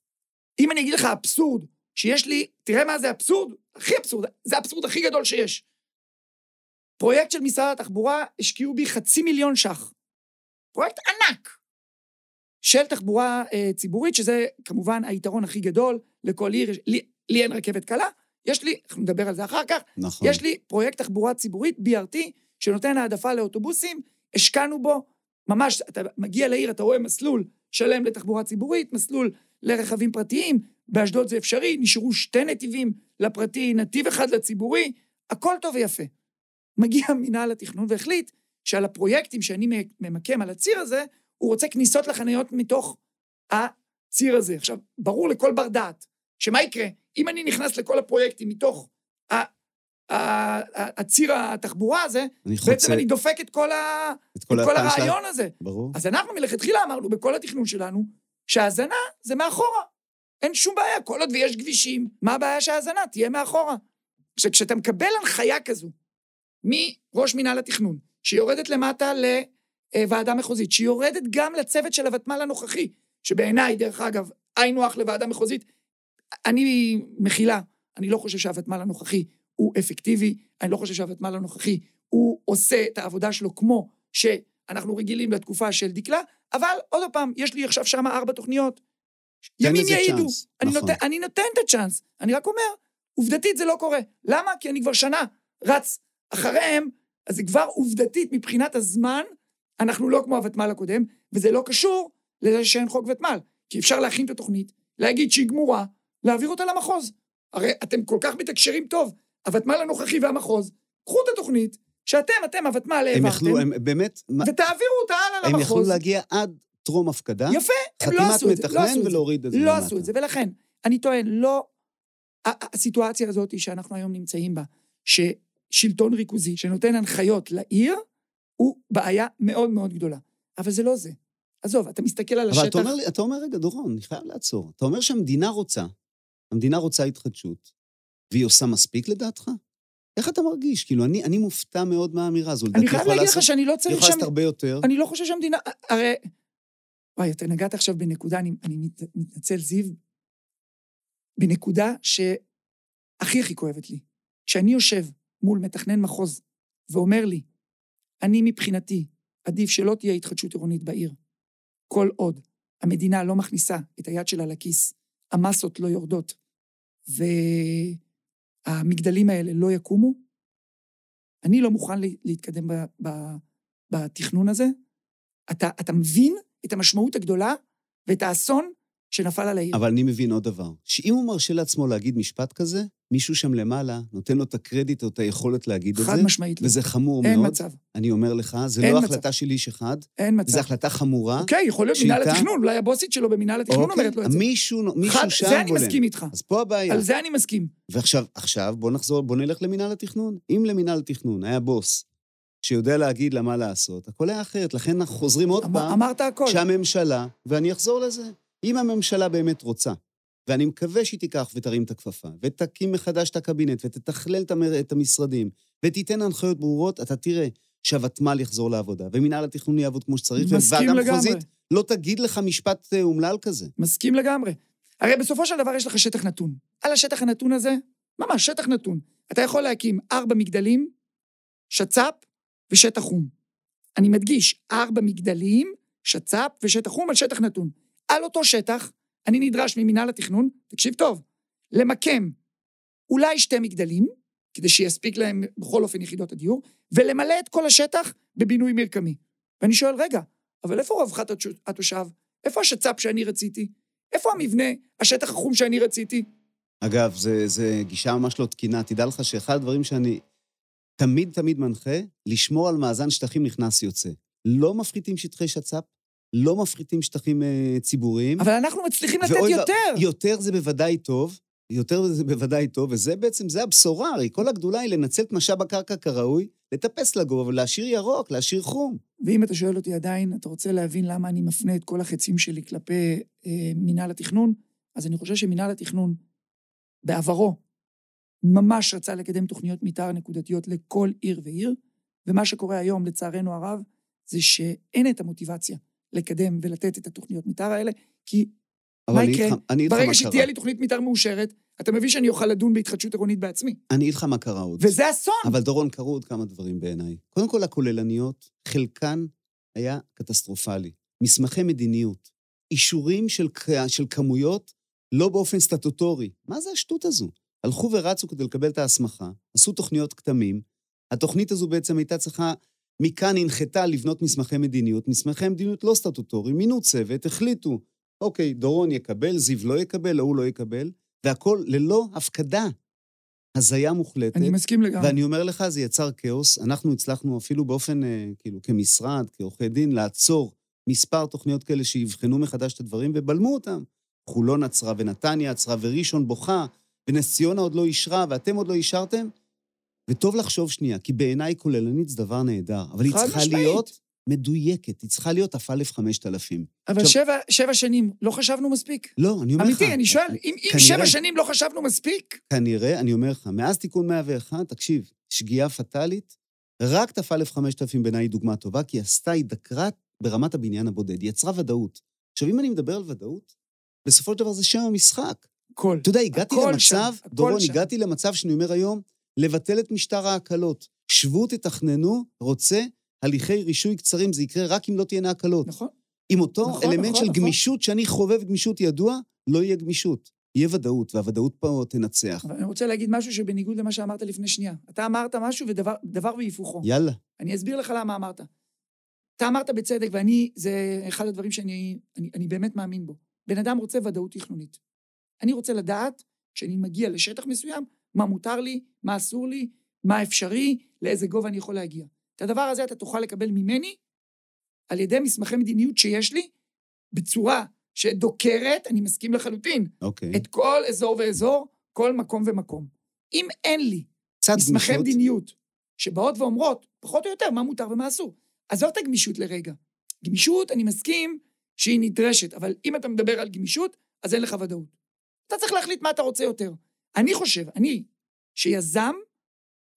אם אני אגיד לך אבסורד, שיש לי, תראה מה זה אבסורד, הכי אבסורד, זה האבסורד הכי גדול שיש. פרויקט של משרד התחבורה, השקיעו בי חצי מיליון ש"ח. פרויקט ענק של תחבורה אה, ציבורית, שזה כמובן היתרון הכי גדול לכל עיר. לי, לי אין רכבת קלה, יש לי, אנחנו נדבר על זה אחר כך,
נכון.
יש לי פרויקט תחבורה ציבורית, BRT, שנותן העדפה לאוטובוסים, השקענו בו, ממש, אתה מגיע לעיר, אתה רואה מסלול שלם לתחבורה ציבורית, מסלול לרכבים פרטיים, באשדוד זה אפשרי, נשארו שתי נתיבים לפרטי, נתיב אחד לציבורי, הכל טוב ויפה. מגיע מינהל התכנון והחליט שעל הפרויקטים שאני ממקם על הציר הזה, הוא רוצה כניסות לחניות מתוך הציר הזה. עכשיו, ברור לכל בר דעת, שמה יקרה? אם אני נכנס לכל הפרויקטים מתוך ה- הציר התחבורה הזה,
אני
בעצם
חוצה
אני דופק את כל, ה...
את כל
את כל
הפן שלה.
הרעיון הזה.
ברור.
אז אנחנו מלכתחילה אמרנו בכל התכנון שלנו, שההזנה זה מאחורה. אין שום בעיה, כל עוד ויש כבישים, מה הבעיה שההזנה תהיה מאחורה? עכשיו, כשאתה מקבל הנחיה כזו מראש מינהל התכנון, שיורדת למטה לוועדה מחוזית, שיורדת גם לצוות של הוותמ"ל הנוכחי, שבעיניי, דרך אגב, היינו הך לוועדה מחוזית, אני מכילה, אני לא חושב שהוותמ"ל הנוכחי הוא אפקטיבי, אני לא חושב שהוותמ"ל הנוכחי הוא עושה את העבודה שלו כמו שאנחנו רגילים לתקופה של דקלה, אבל עוד פעם, יש לי עכשיו שם ארבע תוכניות. ימים יעידו.
צ'אנס,
אני,
נכון.
נותן, אני נותן את הצ'אנס, אני רק אומר, עובדתית זה לא קורה. למה? כי אני כבר שנה רץ אחריהם, אז זה כבר עובדתית מבחינת הזמן, אנחנו לא כמו הוותמ"ל הקודם, וזה לא קשור לזה שאין חוק ותמ"ל. כי אפשר להכין את התוכנית, להגיד שהיא גמורה, להעביר אותה למחוז. הרי אתם כל כך מתקשרים טוב, הוותמ"ל הנוכחי והמחוז, קחו את התוכנית, שאתם, אתם, הוותמ"ל
הם יכלו,
העברתם,
הם באמת,
ותעבירו אותה הלאה
הם יכלו
למחוז.
להגיע עד טרום הפקדה,
יפה, הם לא
חתימת
עשו את זה, לא
מתכנן. ולהוריד את זה
לא
למטה.
עשו את זה, ולכן, אני טוען, לא... הסיטואציה הזאת שאנחנו היום נמצאים בה, ששלטון ריכוזי שנותן הנחיות לעיר, הוא בעיה מאוד מאוד גדולה. אבל זה לא זה. עזוב, אתה מסתכל על
אבל
השטח...
אתה אומר, אתה אומר, רגע, דורון, אני חייב לעצור. אתה אומר שהמדינה רוצה, המדינה רוצה התחדשות, והיא עושה מספיק לדעתך? איך אתה מרגיש? כאילו, אני, אני מופתע מאוד מהאמירה הזו.
אני חייב להגיד לך שאני לא צריך שם...
הרבה יותר.
אני לא חושב שהמדינה... הרי... וואי, אתה נגעת עכשיו בנקודה, אני, אני מת, מתנצל, זיו, בנקודה שהכי הכי כואבת לי. כשאני יושב מול מתכנן מחוז ואומר לי, אני מבחינתי, עדיף שלא תהיה התחדשות עירונית בעיר. כל עוד המדינה לא מכניסה את היד שלה לכיס, המסות לא יורדות, והמגדלים האלה לא יקומו, אני לא מוכן לה- להתקדם ב, ב, בתכנון הזה. אתה, אתה מבין את המשמעות הגדולה ואת האסון שנפל על העיר.
אבל אני מבין עוד דבר, שאם הוא מרשה לעצמו להגיד משפט כזה, מישהו שם למעלה נותן לו את הקרדיט או את היכולת להגיד את
חד
זה,
משמעית לא.
וזה חמור
אין
מאוד.
מצב,
אני אומר לך, זה
אין
לא
מצב.
החלטה של איש אחד,
אין מצב.
זו החלטה חמורה.
אוקיי, יכול להיות מינהל
שאיתה-
התכנון, אולי הבוסית שלו במינהל התכנון
אוקיי,
אומרת לו את זה.
מישהו, מישהו
חד-
שם
זה אני
בולם.
מסכים איתך.
אז פה הבעיה.
על זה אני מסכים.
ועכשיו, עכשיו בוא נחזור, בוא נלך למינהל התכנון. אם למינהל התכנון היה בוס שיודע להגיד לה מה לעשות, הכל היה אחרת. לכן אנחנו חוזרים עוד
אמר-
פעם,
אמרת הכל.
שהממשלה, ואני אחזור לזה, אם הממשלה באמת רוצה, ואני מקווה שהיא תיקח ותרים את הכפפה, ותקים מחדש את הקבינט, ותתכלל את המ- את המשרדים, ותיתן הנחיות ברורות, אתה תראה שהוותמ"ל יחזור לעבודה, ומינהל התכנון יעבוד כמו שצריך, וועדה. מחוזית לא תגיד לך משפט אה, אומלל כזה.
מסכים לגמרי. הרי בסופו של דבר יש לך שטח נתון. על השטח הנתון הזה, ממש שטח נתון. אתה יכול להקים ארבע מגדלים, שצ"פ ושטח חום. אני מדגיש, ארבע מגדלים, שצ"פ ושטח חום על שטח נתון. על אותו שטח, אני נדרש ממינהל התכנון, תקשיב טוב, למקם אולי שתי מגדלים, כדי שיספיק להם בכל אופן יחידות הדיור, ולמלא את כל השטח בבינוי מרקמי. ואני שואל, רגע, אבל איפה רווחת התושב? איפה השצ"פ שאני רציתי? איפה המבנה, השטח החום שאני רציתי?
אגב, זה גישה ממש לא תקינה. תדע לך שאחד הדברים שאני תמיד תמיד מנחה, לשמור על מאזן שטחים נכנס-יוצא. לא מפחיתים שטחי שצ"פ, לא מפחיתים שטחים אה, ציבוריים.
אבל אנחנו מצליחים לתת
ואוי ו-
יותר.
יותר זה בוודאי טוב, יותר זה בוודאי טוב, וזה בעצם, זה הבשורה, הרי כל הגדולה היא לנצל את משאב הקרקע כראוי, לטפס לגובה ולהשאיר ירוק, להשאיר חום.
ואם אתה שואל אותי עדיין, אתה רוצה להבין למה אני מפנה את כל החצים שלי כלפי אה, מינהל התכנון, אז אני חושב שמינהל התכנון, בעברו, ממש רצה לקדם תוכניות מתאר נקודתיות לכל עיר ועיר, ומה שקורה היום, לצערנו הרב, זה שאין את המוטיבציה לקדם ולתת את התוכניות מתאר האלה, כי מה יקרה? ברגע. שתהיה לי תוכנית מתאר מאושרת, אתה מבין שאני אוכל לדון בהתחדשות עירונית בעצמי.
אני אגיד לך מה קרה עוד.
וזה אסון.
אבל דורון, קרו עוד כמה דברים בעיניי. קודם כל, הכוללניות, חלקן היה קטסטרופלי. מסמכי מדיניות, אישורים של, של כמויות, לא באופן סטטוטורי. מה זה השטות הזו? הלכו ורצו כדי לקבל את ההסמכה, עשו תוכניות כתמים. התוכנית הזו בעצם הייתה צריכה, מכאן הנחתה לבנות מסמכי מדיניות. מסמכי מדיניות לא סטטוטוריים, מינו צוות, החליטו, אוקיי, דורון יקבל, זיו לא יקבל, ההוא לא יקבל, והכול ללא הפקדה. הזיה מוחלטת.
אני מסכים לגמרי.
ואני אומר לך, זה יצר כאוס. אנחנו הצלחנו אפילו באופן, אה, כאילו, כמשרד, כעורכי דין, לעצור מספר תוכניות כאלה שיבחנו מחדש את הדברים ובלמו אותם. חולון עצרה ונתניה עצרה וראשון בוכה, ונס ציונה עוד לא אישרה ואתם עוד לא אישרתם. וטוב לחשוב שנייה, כי בעיניי כוללנית זה דבר נהדר, אבל היא צריכה
משמעית.
להיות מדויקת, היא צריכה להיות א' 5000.
אבל
עכשיו-
שבע, שבע שנים, לא חשבנו מספיק?
לא, אני אומר לך...
אמיתי, אני שואל, אם, אם
כנראה.
שבע שנים לא חשבנו מספיק,
כנראה, אני אומר לך, מאז תיקון 101, תקשיב, שגיאה פטאלית, רק תפ"א 5000 בעיניי היא דוגמה טובה, כי היא עשתה, היא דקרה ברמת הבניין הבודד, היא יצרה ודאות. עכשיו, אם אני מדבר על ודאות, בסופו של דבר זה שם המשחק.
הכל.
אתה יודע, הגעתי
הכל
למצב,
שם,
דורון,
שם.
הגעתי למצב שאני אומר היום, לבטל את משטר ההקלות. שבו, תתכננו, רוצה, הליכי רישוי קצרים, זה יקרה רק אם לא תהיינה הקלות.
נכון.
עם אותו
נכון,
אלמנט
נכון,
של
נכון.
גמישות, שאני חובב גמישות ידוע, לא יהיה גמישות. יהיה ודאות, והוודאות פה תנצח.
אבל אני רוצה להגיד משהו שבניגוד למה שאמרת לפני שנייה. אתה אמרת משהו ודבר דבר והיפוכו.
יאללה.
אני אסביר לך למה אמרת. אתה אמרת בצדק, ואני, זה אחד הדברים שאני אני, אני באמת מאמין בו. בן אדם רוצה ודאות תכנונית. אני רוצה לדעת, כשאני מגיע לשטח מסוים, מה מותר לי, מה אסור לי, מה אפשרי, לאיזה גובה אני יכול להגיע. את הדבר הזה אתה תוכל לקבל ממני על ידי מסמכי מדיניות שיש לי, בצורה שדוקרת, אני מסכים לחלוטין,
אוקיי.
את כל אזור ואזור, כל מקום ומקום. אם אין לי מסמכי
גמישות.
מדיניות שבאות ואומרות, פחות או יותר, מה מותר ומה אסור. עזוב את הגמישות לרגע. גמישות, אני מסכים שהיא נדרשת, אבל אם אתה מדבר על גמישות, אז אין לך ודאות. אתה צריך להחליט מה אתה רוצה יותר. אני חושב, אני, שיזם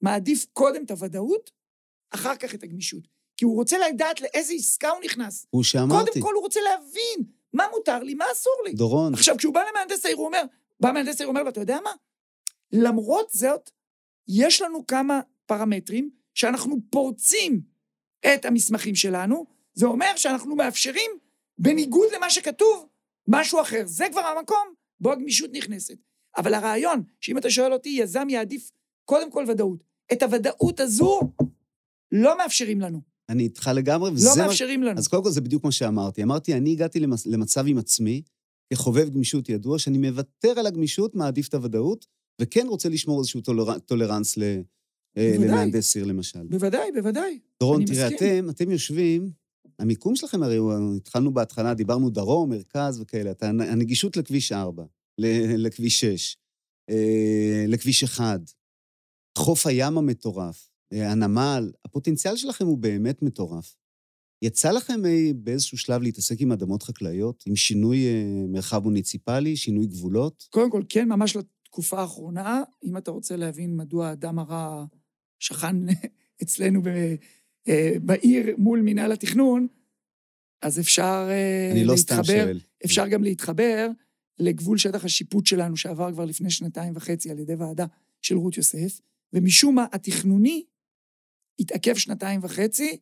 מעדיף קודם את הוודאות, אחר כך את הגמישות. כי הוא רוצה לדעת לאיזה עסקה הוא נכנס.
הוא שאמרתי.
קודם כל הוא רוצה להבין מה מותר לי, מה אסור לי.
דורון,
עכשיו, כשהוא בא למהנדס העיר, הוא אומר, בא מהנדס העיר, אומר לו, אתה יודע מה? למרות זאת, יש לנו כמה פרמטרים שאנחנו פורצים את המסמכים שלנו, זה אומר שאנחנו מאפשרים, בניגוד למה שכתוב, משהו אחר. זה כבר המקום בו הגמישות נכנסת. אבל הרעיון, שאם אתה שואל אותי, יזם יעדיף קודם כל ודאות. את הוודאות הזו לא מאפשרים לנו.
אני איתך לגמרי,
לא
וזה... מה-
מאפשרים לנו.
אז קודם כל זה בדיוק מה שאמרתי. אמרתי, אני הגעתי למס- למצב עם עצמי, כחובב גמישות ידוע, שאני מוותר על הגמישות, מעדיף את הוודאות, וכן רוצה לשמור איזשהו טולר... טולרנס ל... אה,
בוודאי.
למהנדס עיר למשל.
בוודאי, בוודאי.
דורון, תראה,
מסכים.
אתם, אתם יושבים, המיקום שלכם הרי, הוא- התחלנו בהתחלה, דיברנו דרום, מרכז וכאלה, אתה, הנגישות לכביש 4, ל- לכביש 6, אה, לכביש 1, חוף הים המטורף, אה, הנמל, הפוטנציאל שלכם הוא באמת מטורף. יצא לכם באיזשהו שלב להתעסק עם אדמות חקלאיות, עם שינוי אה, מרחב מוניציפלי, שינוי גבולות?
קודם כל, כן, ממש לתקופה האחרונה, אם אתה רוצה להבין מדוע האדם הרע שכן (laughs) אצלנו אה, בעיר מול מינהל התכנון, אז אפשר אה,
אני לא סתם
להתחבר,
שואל.
אפשר גם להתחבר לגבול שטח השיפוט שלנו, שעבר כבר לפני שנתיים וחצי על ידי ועדה של רות יוסף, ומשום מה התכנוני התעכב שנתיים וחצי,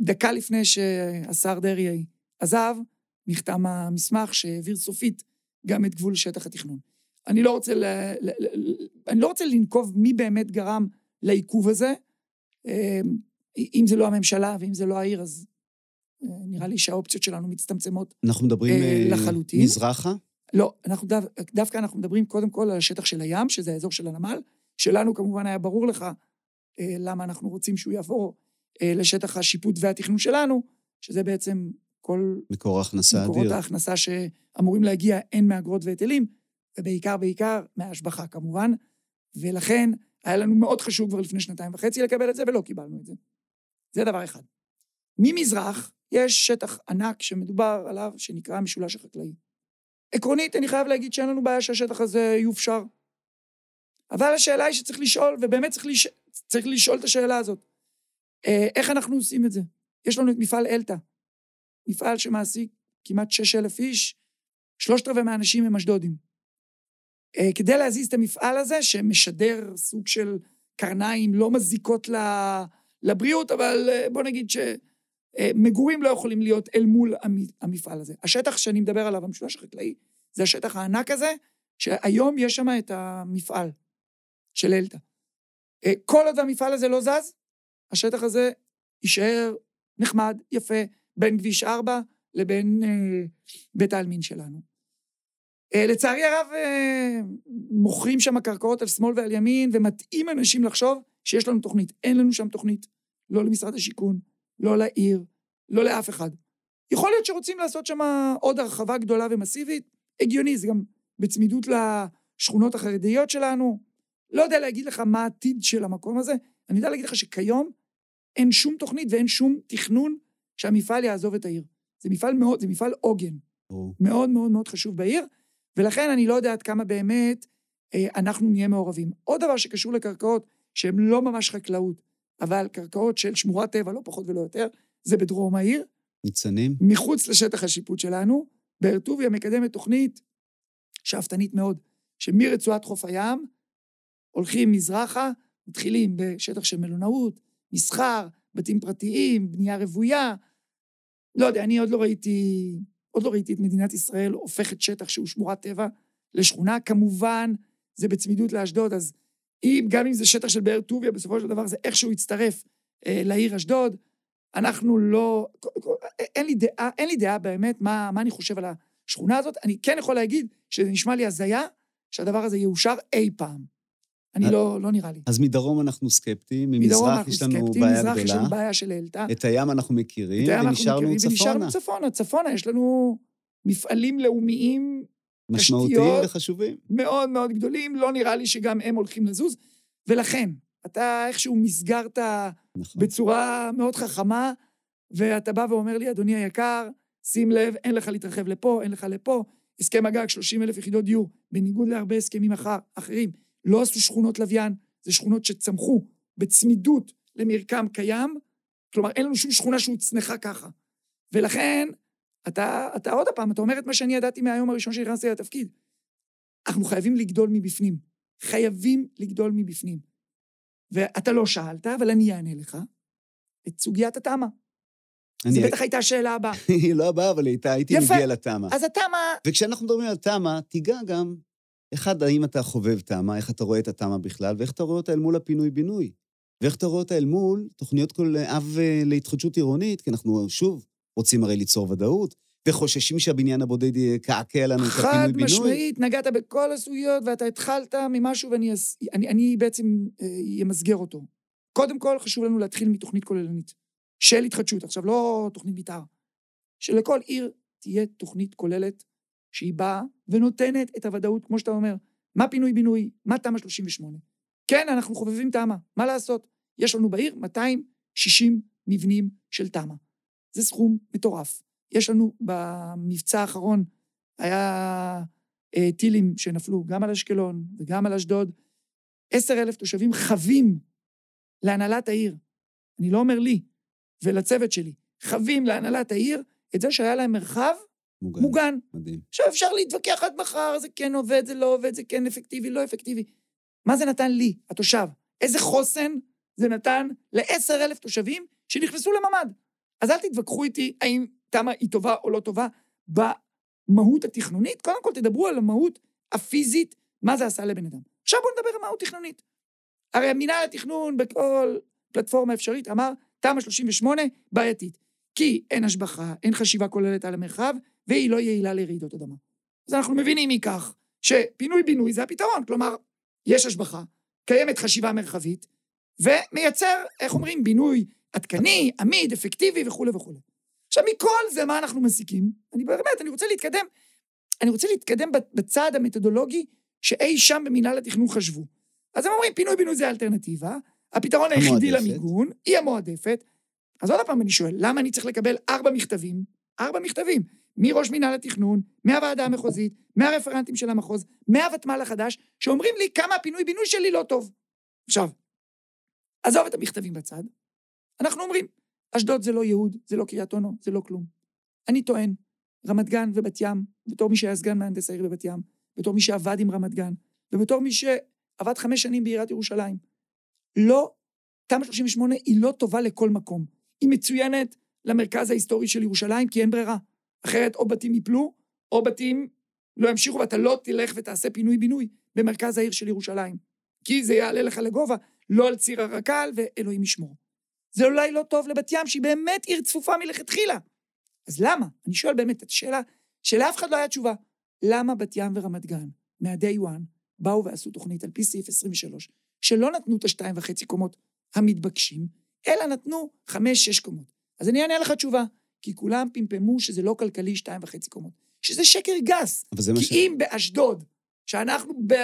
דקה לפני שהשר דרעי עזב, נחתם המסמך שהעביר סופית גם את גבול שטח התכנון. אני לא רוצה, ל... אני לא רוצה לנקוב מי באמת גרם לעיכוב הזה. אה, אם זה לא הממשלה ואם זה לא העיר, אז אה, נראה לי שהאופציות שלנו מצטמצמות.
אנחנו מדברים
אה,
אה,
לחלוטין.
מזרחה?
לא, אנחנו דו, דווקא אנחנו מדברים קודם כל על השטח של הים, שזה האזור של הנמל. שלנו כמובן היה ברור לך אה, למה אנחנו רוצים שהוא יעבור אה, לשטח השיפוט והתכנון שלנו, שזה בעצם כל
מקור הכנסה
מקורות
אדיר.
ההכנסה שאמורים להגיע הן מאגרות והיטלים, ובעיקר בעיקר מההשבחה כמובן, ולכן היה לנו מאוד חשוב כבר לפני שנתיים וחצי לקבל את זה, ולא קיבלנו את זה. זה דבר אחד. ממזרח יש שטח ענק שמדובר עליו, שנקרא המשולש החקלאי. עקרונית, אני חייב להגיד שאין לנו בעיה שהשטח הזה יופשר. אבל השאלה היא שצריך לשאול, ובאמת צריך, לש... צריך לשאול את השאלה הזאת. אה, איך אנחנו עושים את זה? יש לנו את מפעל אלתא, מפעל שמעסיק כמעט 6,000 איש, שלושת רבעי מהאנשים הם אשדודים. אה, כדי להזיז את המפעל הזה, שמשדר סוג של קרניים לא מזיקות לבריאות, אבל אה, בוא נגיד שמגורים לא יכולים להיות אל מול המפעל הזה. השטח שאני מדבר עליו, המשולש החקלאי, זה השטח הענק הזה, שהיום יש שם את המפעל של אלתא. אה, כל עוד המפעל הזה לא זז, השטח הזה יישאר נחמד, יפה, בין כביש 4 לבין אה, בית העלמין שלנו. אה, לצערי הרב, אה, מוכרים שם קרקעות על שמאל ועל ימין, ומטעים אנשים לחשוב שיש לנו תוכנית. אין לנו שם תוכנית. לא למשרד השיכון, לא לעיר, לא לאף אחד. יכול להיות שרוצים לעשות שם עוד הרחבה גדולה ומסיבית, הגיוני, זה גם בצמידות לשכונות החרדיות שלנו. לא יודע להגיד לך מה העתיד של המקום הזה, אני יודע להגיד לך שכיום אין שום תוכנית ואין שום תכנון שהמפעל יעזוב את העיר. זה מפעל מאוד, זה מפעל עוגן.
או.
מאוד מאוד מאוד חשוב בעיר, ולכן אני לא יודע עד כמה באמת אה, אנחנו נהיה מעורבים. עוד דבר שקשור לקרקעות שהן לא ממש חקלאות, אבל קרקעות של שמורת טבע, לא פחות ולא יותר, זה בדרום העיר,
ניצנים?
מחוץ לשטח השיפוט שלנו. באר טוביה מקדמת תוכנית שאפתנית מאוד, שמרצועת חוף הים הולכים מזרחה, מתחילים בשטח של מלונאות, מסחר, בתים פרטיים, בנייה רוויה. לא יודע, אני עוד לא ראיתי, עוד לא ראיתי את מדינת ישראל הופכת שטח שהוא שמורת טבע לשכונה. כמובן, זה בצמידות לאשדוד, אז אם, גם אם זה שטח של באר טוביה, בסופו של דבר זה איכשהו יצטרף אה, לעיר אשדוד. אנחנו לא... אין לי דעה, אין לי דעה באמת מה, מה אני חושב על השכונה הזאת. אני כן יכול להגיד שזה נשמע לי הזיה שהדבר הזה יאושר אי פעם. אני
אז-
לא, לא נראה לי.
אז מדרום אנחנו סקפטיים,
מדרום
ממזרח
אנחנו
יש לנו
סקפטיים,
בעיה
מזרח יש לנו
גדולה,
בעיה של אלתא.
את הים אנחנו מכירים,
את הים אנחנו
ונשארנו
מכירים,
צפונה.
ונשארנו צפונה. צפונה, יש לנו מפעלים לאומיים
משמעותיים. וחשובים.
מאוד מאוד גדולים, לא נראה לי שגם הם הולכים לזוז, ולכן, אתה איכשהו מסגרת
נכון.
בצורה מאוד חכמה, ואתה בא ואומר לי, אדוני היקר, שים לב, אין לך להתרחב לפה, אין לך לפה. הסכם הגג, 30 אלף יחידות דיור, בניגוד להרבה הסכמים אחר, אחרים, לא עשו שכונות לוויין, זה שכונות שצמחו בצמידות למרקם קיים, כלומר, אין לנו שום שכונה שהוצנחה ככה. ולכן, אתה, אתה עוד פעם, אתה אומר את מה שאני ידעתי מהיום הראשון שנכנסתי לתפקיד. אנחנו חייבים לגדול מבפנים. חייבים לגדול מבפנים. ואתה לא שאלת, אבל אני אענה לך, את סוגיית התמ"א.
אני-
זו בטח הייתה השאלה הבאה. (laughs)
היא לא הבאה, אבל הייתה, הייתי
יפה.
מגיע לתמ"א.
אז התמ"א,
וכשאנחנו מדברים על תמ"א, תיגע גם, אחד, האם אתה חובב תמ"א, איך אתה רואה את התמ"א בכלל, ואיך אתה רואה אותה אל מול הפינוי-בינוי. ואיך אתה רואה אותה אל מול תוכניות כל אב אה, להתחדשות עירונית, כי אנחנו, שוב, רוצים הרי ליצור ודאות, וחוששים שהבניין הבודד יקעקע לנו את
חד
הפינוי-בינוי.
משמעית, נגעת בכל הסוגיות, ואתה התחלת ממשהו, ואני אני, אני בעצם אה, אמסגר אותו. קודם כל, חשוב לנו להתחיל מתוכנית כוללנית של התחדשות. עכשיו, לא תוכנית מתאר. שלכל עיר תהיה תוכנית כוללת שהיא באה ונותנת את הוודאות, כמו שאתה אומר, מה פינוי-בינוי, מה תמ"א 38. כן, אנחנו חובבים תמ"א, מה לעשות? יש לנו בעיר 260 מבנים של תמ"א. זה סכום מטורף. יש לנו במבצע האחרון, היה אה, טילים שנפלו גם על אשקלון וגם על אשדוד. עשר אלף תושבים חבים להנהלת העיר. אני לא אומר לי, ולצוות שלי, חווים להנהלת העיר את זה שהיה להם מרחב
מוגן.
מוגן.
מדהים.
עכשיו אפשר להתווכח עד מחר, זה כן עובד, זה לא עובד, זה כן אפקטיבי, לא אפקטיבי. מה זה נתן לי, התושב? איזה חוסן זה נתן לעשר אלף תושבים שנכנסו לממ"ד? אז אל תתווכחו איתי האם תמה היא טובה או לא טובה במהות התכנונית, קודם כל תדברו על המהות הפיזית, מה זה עשה לבן אדם. עכשיו בואו נדבר על מהות תכנונית. הרי מינהל התכנון בכל פלטפורמה אפשרית אמר, תמ"א 38 בעייתית. כי אין השבחה, אין חשיבה כוללת על המרחב, והיא לא יעילה לרעידות אדמה. אז אנחנו מבינים מכך שפינוי-בינוי זה הפתרון, כלומר, יש השבחה, קיימת חשיבה מרחבית, ומייצר, איך אומרים, בינוי עדכני, עמיד, אפקטיבי וכולי וכולי. עכשיו, מכל זה מה אנחנו מסיקים? אני באמת, אני רוצה להתקדם, אני רוצה להתקדם בצעד המתודולוגי שאי שם במינהל התכנון חשבו. אז הם אומרים, פינוי-בינוי זה האלטרנטיבה, הפתרון היחידי
המועדפת.
למיגון, היא המועדפת. אז עוד פעם אני שואל, למה אני צריך לקבל ארבע מכתבים, ארבע מכתבים, מראש מינהל התכנון, מהוועדה המחוזית, מהרפרנטים של המחוז, מהוותמ"ל החדש, שאומרים לי כמה הפינוי-בינוי שלי לא טוב. עכשיו, עזוב את המכתבים בצד, אנחנו אומרים, אשדוד זה לא יהוד, זה לא קריית אונו, זה לא כלום. אני טוען, רמת גן ובת ים, בתור מי שהיה סגן מהנדס העיר בבת ים, בתור מי שעבד עם רמת גן, ובתור מי שעבד חמש שנים בעיריית ירושלים, לא, תמ"א 38 היא לא טובה לכל מקום. היא מצוינת למרכז ההיסטורי של ירושלים, כי אין ברירה. אחרת או בתים ייפלו, או בתים לא ימשיכו, ואתה לא תלך ותעשה פינוי-בינוי במרכז העיר של ירושלים. כי זה יעלה לך לגובה, לא על ציר הרק"ל, ואלוהים ישמור. זה אולי לא טוב לבת ים, שהיא באמת עיר צפופה מלכתחילה. אז למה? אני שואל באמת את השאלה שלאף אחד לא היה תשובה. למה בת ים ורמת גן, מה-day one, באו ועשו תוכנית על פי סעיף 23, שלא נתנו את השתיים וחצי קומות המתבקשים, אלא נתנו חמש-שש קומות. אז אני אענה לך תשובה, כי כולם פמפמו שזה לא כלכלי שתיים וחצי קומות. שזה שקר גס.
אבל זה מה
כי
ש...
אם באשדוד, שאנחנו, ב,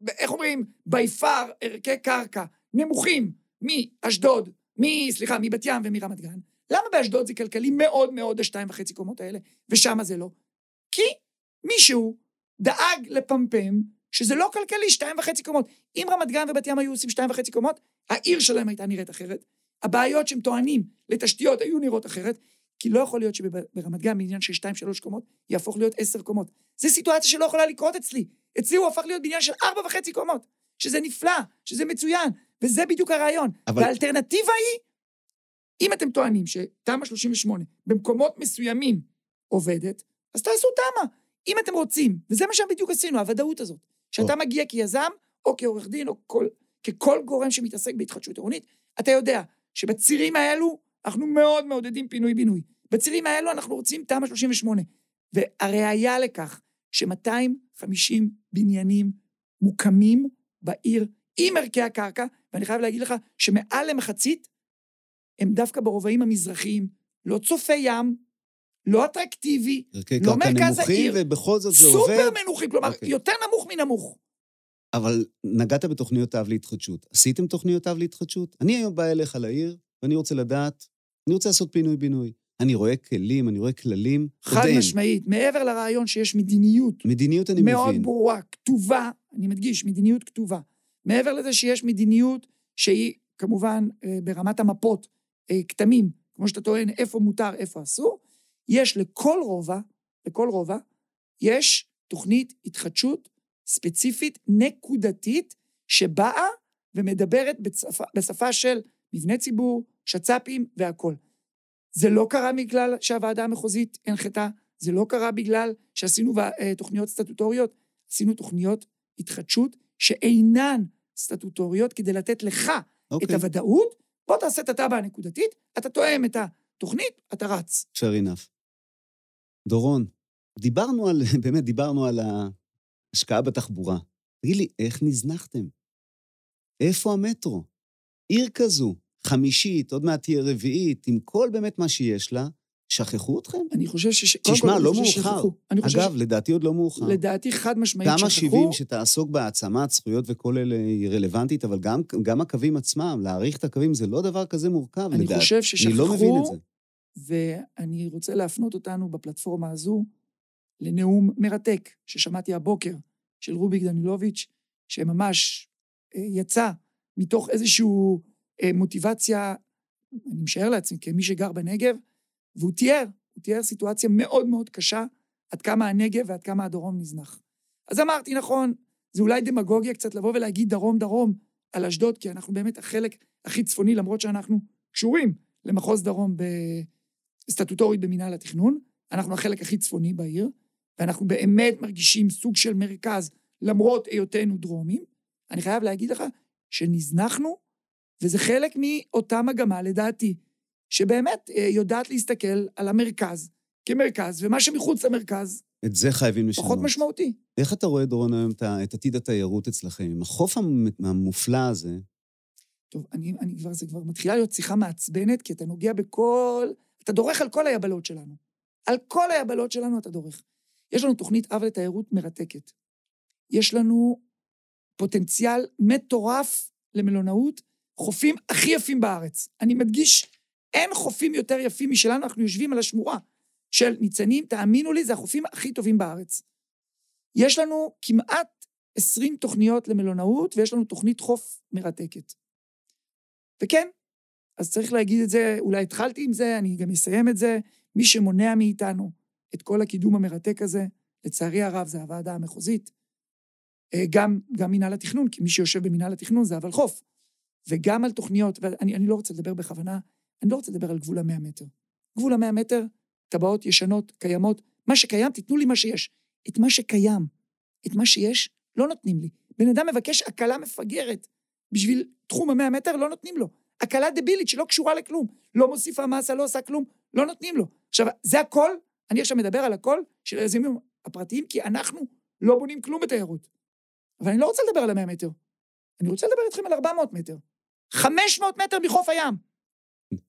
ב, איך אומרים, by far ערכי קרקע נמוכים מאשדוד, מ, סליחה, מבת ים ומרמת גן, למה באשדוד זה כלכלי מאוד מאוד השתיים וחצי קומות האלה, ושם זה לא? כי מישהו דאג לפמפם שזה לא כלכלי שתיים וחצי קומות. אם רמת גן ובת ים היו עושים שתיים וחצי קומות, העיר שלהם הייתה נראית אחרת. הבעיות שהם טוענים לתשתיות היו נראות אחרת, כי לא יכול להיות שברמת גן, בעניין של שתיים, שלוש קומות, יהפוך להיות עשר קומות. זו סיטואציה שלא יכולה לקרות אצלי. אצלי הוא הפך להיות בניין של ארבע וחצי קומות, שזה נפלא, שזה מצוין, וזה בדיוק הרעיון.
אבל-
והאלטרנטיבה היא, אם אתם טוענים שתמ"א 38 במקומות מסוימים עובדת, אז תעשו תמ"א. אם אתם רוצים, וזה מה שבדיוק עשינו, הוודאות הזאת, שאתה מגיע כיזם, או כעורך דין, או כל, ככל גורם שמתעסק בהתחדשות עירונית, אתה יודע שבצירים האלו אנחנו מאוד מעודדים פינוי-בינוי. בצירים האלו אנחנו רוצים תמ"א 38. והראיה לכך ש-250 בניינים מוקמים בעיר עם ערכי הקרקע, ואני חייב להגיד לך שמעל למחצית הם דווקא ברובעים המזרחיים, לא צופי ים, לא אטרקטיבי,
ערכי
לא
קרקע
מרכז
נמוכים,
העיר.
ובכל זאת זה עובד.
סופר מנוחים, כלומר,
אוקיי.
יותר נמוך מנמוך.
אבל נגעת בתוכניות אב להתחדשות. עשיתם תוכניות אב להתחדשות? אני היום בא אליך לעיר, ואני רוצה לדעת, אני רוצה לעשות פינוי-בינוי. אני רואה כלים, אני רואה כללים.
חד. משמעית, מעבר לרעיון שיש מדיניות
מדיניות אני
מאוד
מבין.
ברורה, כתובה, אני מדגיש, מדיניות כתובה. מעבר לזה שיש מדיניות שהיא כמובן אה, ברמת המפות, אה, כתמים, כמו שאתה טוען, איפה מותר, איפה אסור, יש לכל רובע, לכל רובע, יש תוכנית התחדשות ספציפית, נקודתית, שבאה ומדברת בשפה, בשפה של מבני ציבור, שצ"פים והכול. זה לא קרה בגלל שהוועדה המחוזית הנחתה, זה לא קרה בגלל שעשינו אה, תוכניות סטטוטוריות, עשינו תוכניות התחדשות שאינן סטטוטוריות כדי לתת לך את
אוקיי,
הוודאות, בוא תעשה את התב"ע הנקודתית, אתה תואם את התוכנית, אתה רץ.
fair enough. דורון, דיברנו על, (laughs) באמת דיברנו על ההשקעה בתחבורה. תגיד לי, איך נזנחתם? איפה המטרו? עיר כזו, חמישית, עוד מעט תהיה רביעית, עם כל באמת מה שיש לה, שכחו אתכם?
אני חושב ש... קודם
תשמע,
אני
לא מאוחר.
אני
אגב, לדעתי עוד לא מאוחר.
ש... לדעתי חד משמעית
גם
שכחו.
ה-70 שתעסוק בהעצמת זכויות וכל אלה היא רלוונטית, אבל גם, גם הקווים עצמם, להעריך את הקווים זה לא דבר כזה מורכב,
אני
לדעתי.
חושב ששכחו,
אני לא מבין את זה.
ואני רוצה להפנות אותנו בפלטפורמה הזו לנאום מרתק ששמעתי הבוקר של רוביק דנילוביץ', שממש אה, יצא מתוך איזושהי אה, מוטיבציה אני משער לעצמי, כמי שגר בנגב, והוא תיאר, הוא תיאר סיטואציה מאוד מאוד קשה, עד כמה הנגב ועד כמה הדרום נזנח. אז אמרתי, נכון, זה אולי דמגוגיה קצת לבוא ולהגיד דרום-דרום על אשדוד, כי אנחנו באמת החלק הכי צפוני, למרות שאנחנו קשורים למחוז דרום סטטוטורית במינהל התכנון, אנחנו החלק הכי צפוני בעיר, ואנחנו באמת מרגישים סוג של מרכז, למרות היותנו דרומים. אני חייב להגיד לך שנזנחנו, וזה חלק מאותה מגמה, לדעתי, שבאמת אה, יודעת להסתכל על המרכז כמרכז, ומה שמחוץ למרכז...
את זה חייבים לשנות.
פחות משמעותי.
איך אתה רואה, דורון, היום את עתיד התיירות אצלכם? עם החוף המופלא הזה...
טוב, אני, אני כבר, זה כבר מתחילה להיות שיחה מעצבנת, כי אתה נוגע בכל... אתה דורך על כל היבלות שלנו. על כל היבלות שלנו אתה דורך. יש לנו תוכנית אב לתיירות מרתקת. יש לנו פוטנציאל מטורף למלונאות, חופים הכי יפים בארץ. אני מדגיש, אין חופים יותר יפים משלנו, אנחנו יושבים על השמורה של ניצנים, תאמינו לי, זה החופים הכי טובים בארץ. יש לנו כמעט 20 תוכניות למלונאות, ויש לנו תוכנית חוף מרתקת. וכן, אז צריך להגיד את זה, אולי התחלתי עם זה, אני גם אסיים את זה. מי שמונע מאיתנו את כל הקידום המרתק הזה, לצערי הרב, זה הוועדה המחוזית. אה, גם, גם מינהל התכנון, כי מי שיושב במינהל התכנון זה הוולחו"ף. וגם על תוכניות, ואני לא רוצה לדבר בכוונה, אני לא רוצה לדבר על גבול המאה מטר. גבול המאה מטר, טבעות ישנות, קיימות, מה שקיים, תיתנו לי מה שיש. את מה שקיים, את מה שיש, לא נותנים לי. בן אדם מבקש הקלה מפגרת בשביל תחום המאה מטר, לא נותנים לו. הקלה דבילית שלא קשורה לכלום. לא מוסיפה מסה, לא עושה כלום, לא נותנים לו. עכשיו, זה הכל, אני עכשיו מדבר על הכל של היזמים הפרטיים, כי אנחנו לא בונים כלום בתיירות. אבל אני לא רוצה לדבר על המאה מטר. אני רוצה לדבר איתכם על 400 מטר. 500 מטר מחוף הים.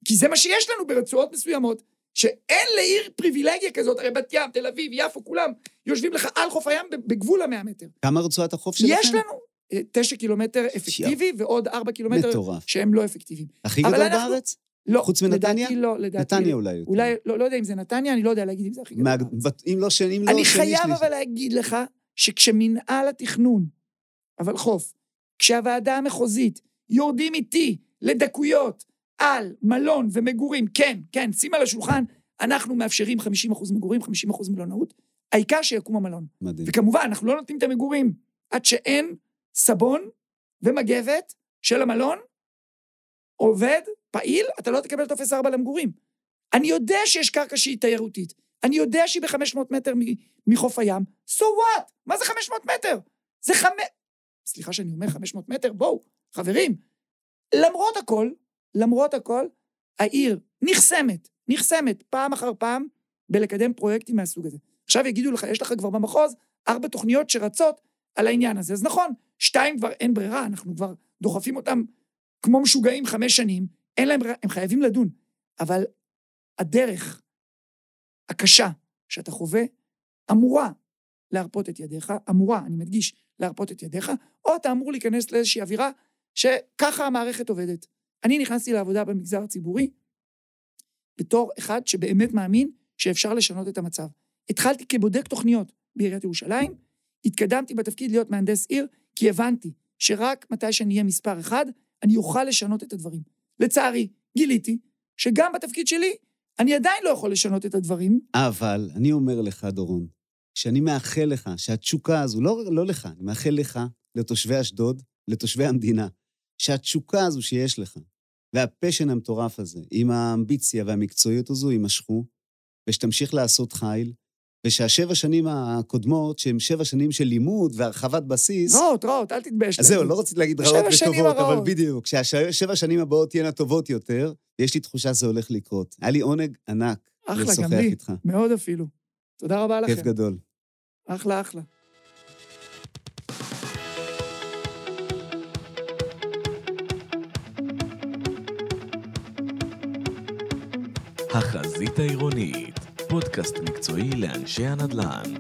כי זה מה שיש לנו ברצועות מסוימות, שאין לעיר פריבילגיה כזאת, הרי בת ים, תל אביב, יפו, כולם יושבים לך על חוף הים בגבול המאה מטר.
כמה רצועת החוף שלכם?
יש לנו אה, תשע קילומטר אפקטיבי, ועוד ארבע קילומטר
מטורף.
שהם לא אפקטיביים.
הכי גדול אנחנו... בארץ?
לא.
חוץ מנתניה?
לדעתי לא, לדעתי...
נתניה אולי יותר.
אולי, לא, לא יודע אם זה נתניה, אני לא יודע להגיד אם זה הכי גדול מה, בארץ.
אם לא שני, אם לא
אני
שני
חייב שליש. אבל להגיד לך, שכשמנהל התכנון, אבל חוף, כשהוועדה המחוזית יורדים איתי לדקויות על מלון ומגורים, כן, כן, שים על השולחן, אנחנו מאפשרים 50% מגורים, 50% מלונאות, העיקר שיקום המלון.
מדהים.
וכמובן, אנחנו לא נותנים את המגורים עד שאין סבון ומגבת של המלון, עובד, פעיל, אתה לא תקבל טופס 4 למגורים. אני יודע שיש קרקע שהיא תיירותית. אני יודע שהיא ב-500 מטר מחוף הים. So what? מה זה 500 מטר? זה חמש... סליחה שאני אומר 500 מטר, בואו, חברים. למרות הכל, למרות הכל, העיר נחסמת, נחסמת פעם אחר פעם בלקדם פרויקטים מהסוג הזה. עכשיו יגידו לך, יש לך כבר במחוז ארבע תוכניות שרצות על העניין הזה. אז נכון, שתיים כבר אין ברירה, אנחנו כבר דוחפים אותם כמו משוגעים חמש שנים, אין להם ברירה, הם חייבים לדון. אבל הדרך הקשה שאתה חווה אמורה להרפות את ידיך, אמורה, אני מדגיש, להרפות את ידיך, או אתה אמור להיכנס לאיזושהי אווירה שככה המערכת עובדת. אני נכנסתי לעבודה במגזר הציבורי בתור אחד שבאמת מאמין שאפשר לשנות את המצב. התחלתי כבודק תוכניות בעיריית ירושלים, התקדמתי בתפקיד להיות מהנדס עיר, כי הבנתי שרק מתי שאני אהיה מספר אחד, אני אוכל לשנות את הדברים. לצערי, גיליתי שגם בתפקיד שלי, אני עדיין לא יכול לשנות את הדברים.
אבל אני אומר לך, דורון, שאני מאחל לך שהתשוקה הזו, לא, לא לך, אני מאחל לך, לתושבי אשדוד, לתושבי המדינה, שהתשוקה הזו שיש לך, והפשן המטורף הזה, עם האמביציה והמקצועיות הזו, יימשכו, ושתמשיך לעשות חיל, ושהשבע שנים הקודמות, שהן שבע שנים של לימוד והרחבת בסיס...
רעות, רעות, אל תתבייש.
אז זהו, לא רציתי להגיד רעות וטובות, אבל בדיוק, כשהשבע השנים הבאות תהיינה טובות יותר, יש לי תחושה שזה הולך לקרות. היה לי עונג ענק לשוחח איתך. אחלה,
גם לי, מאוד אפילו. תודה רבה לכם.
כיף גדול.
אחלה, אחלה.
החזית העירונית פודקאסט מקצועי לאנשי הנדל"ן.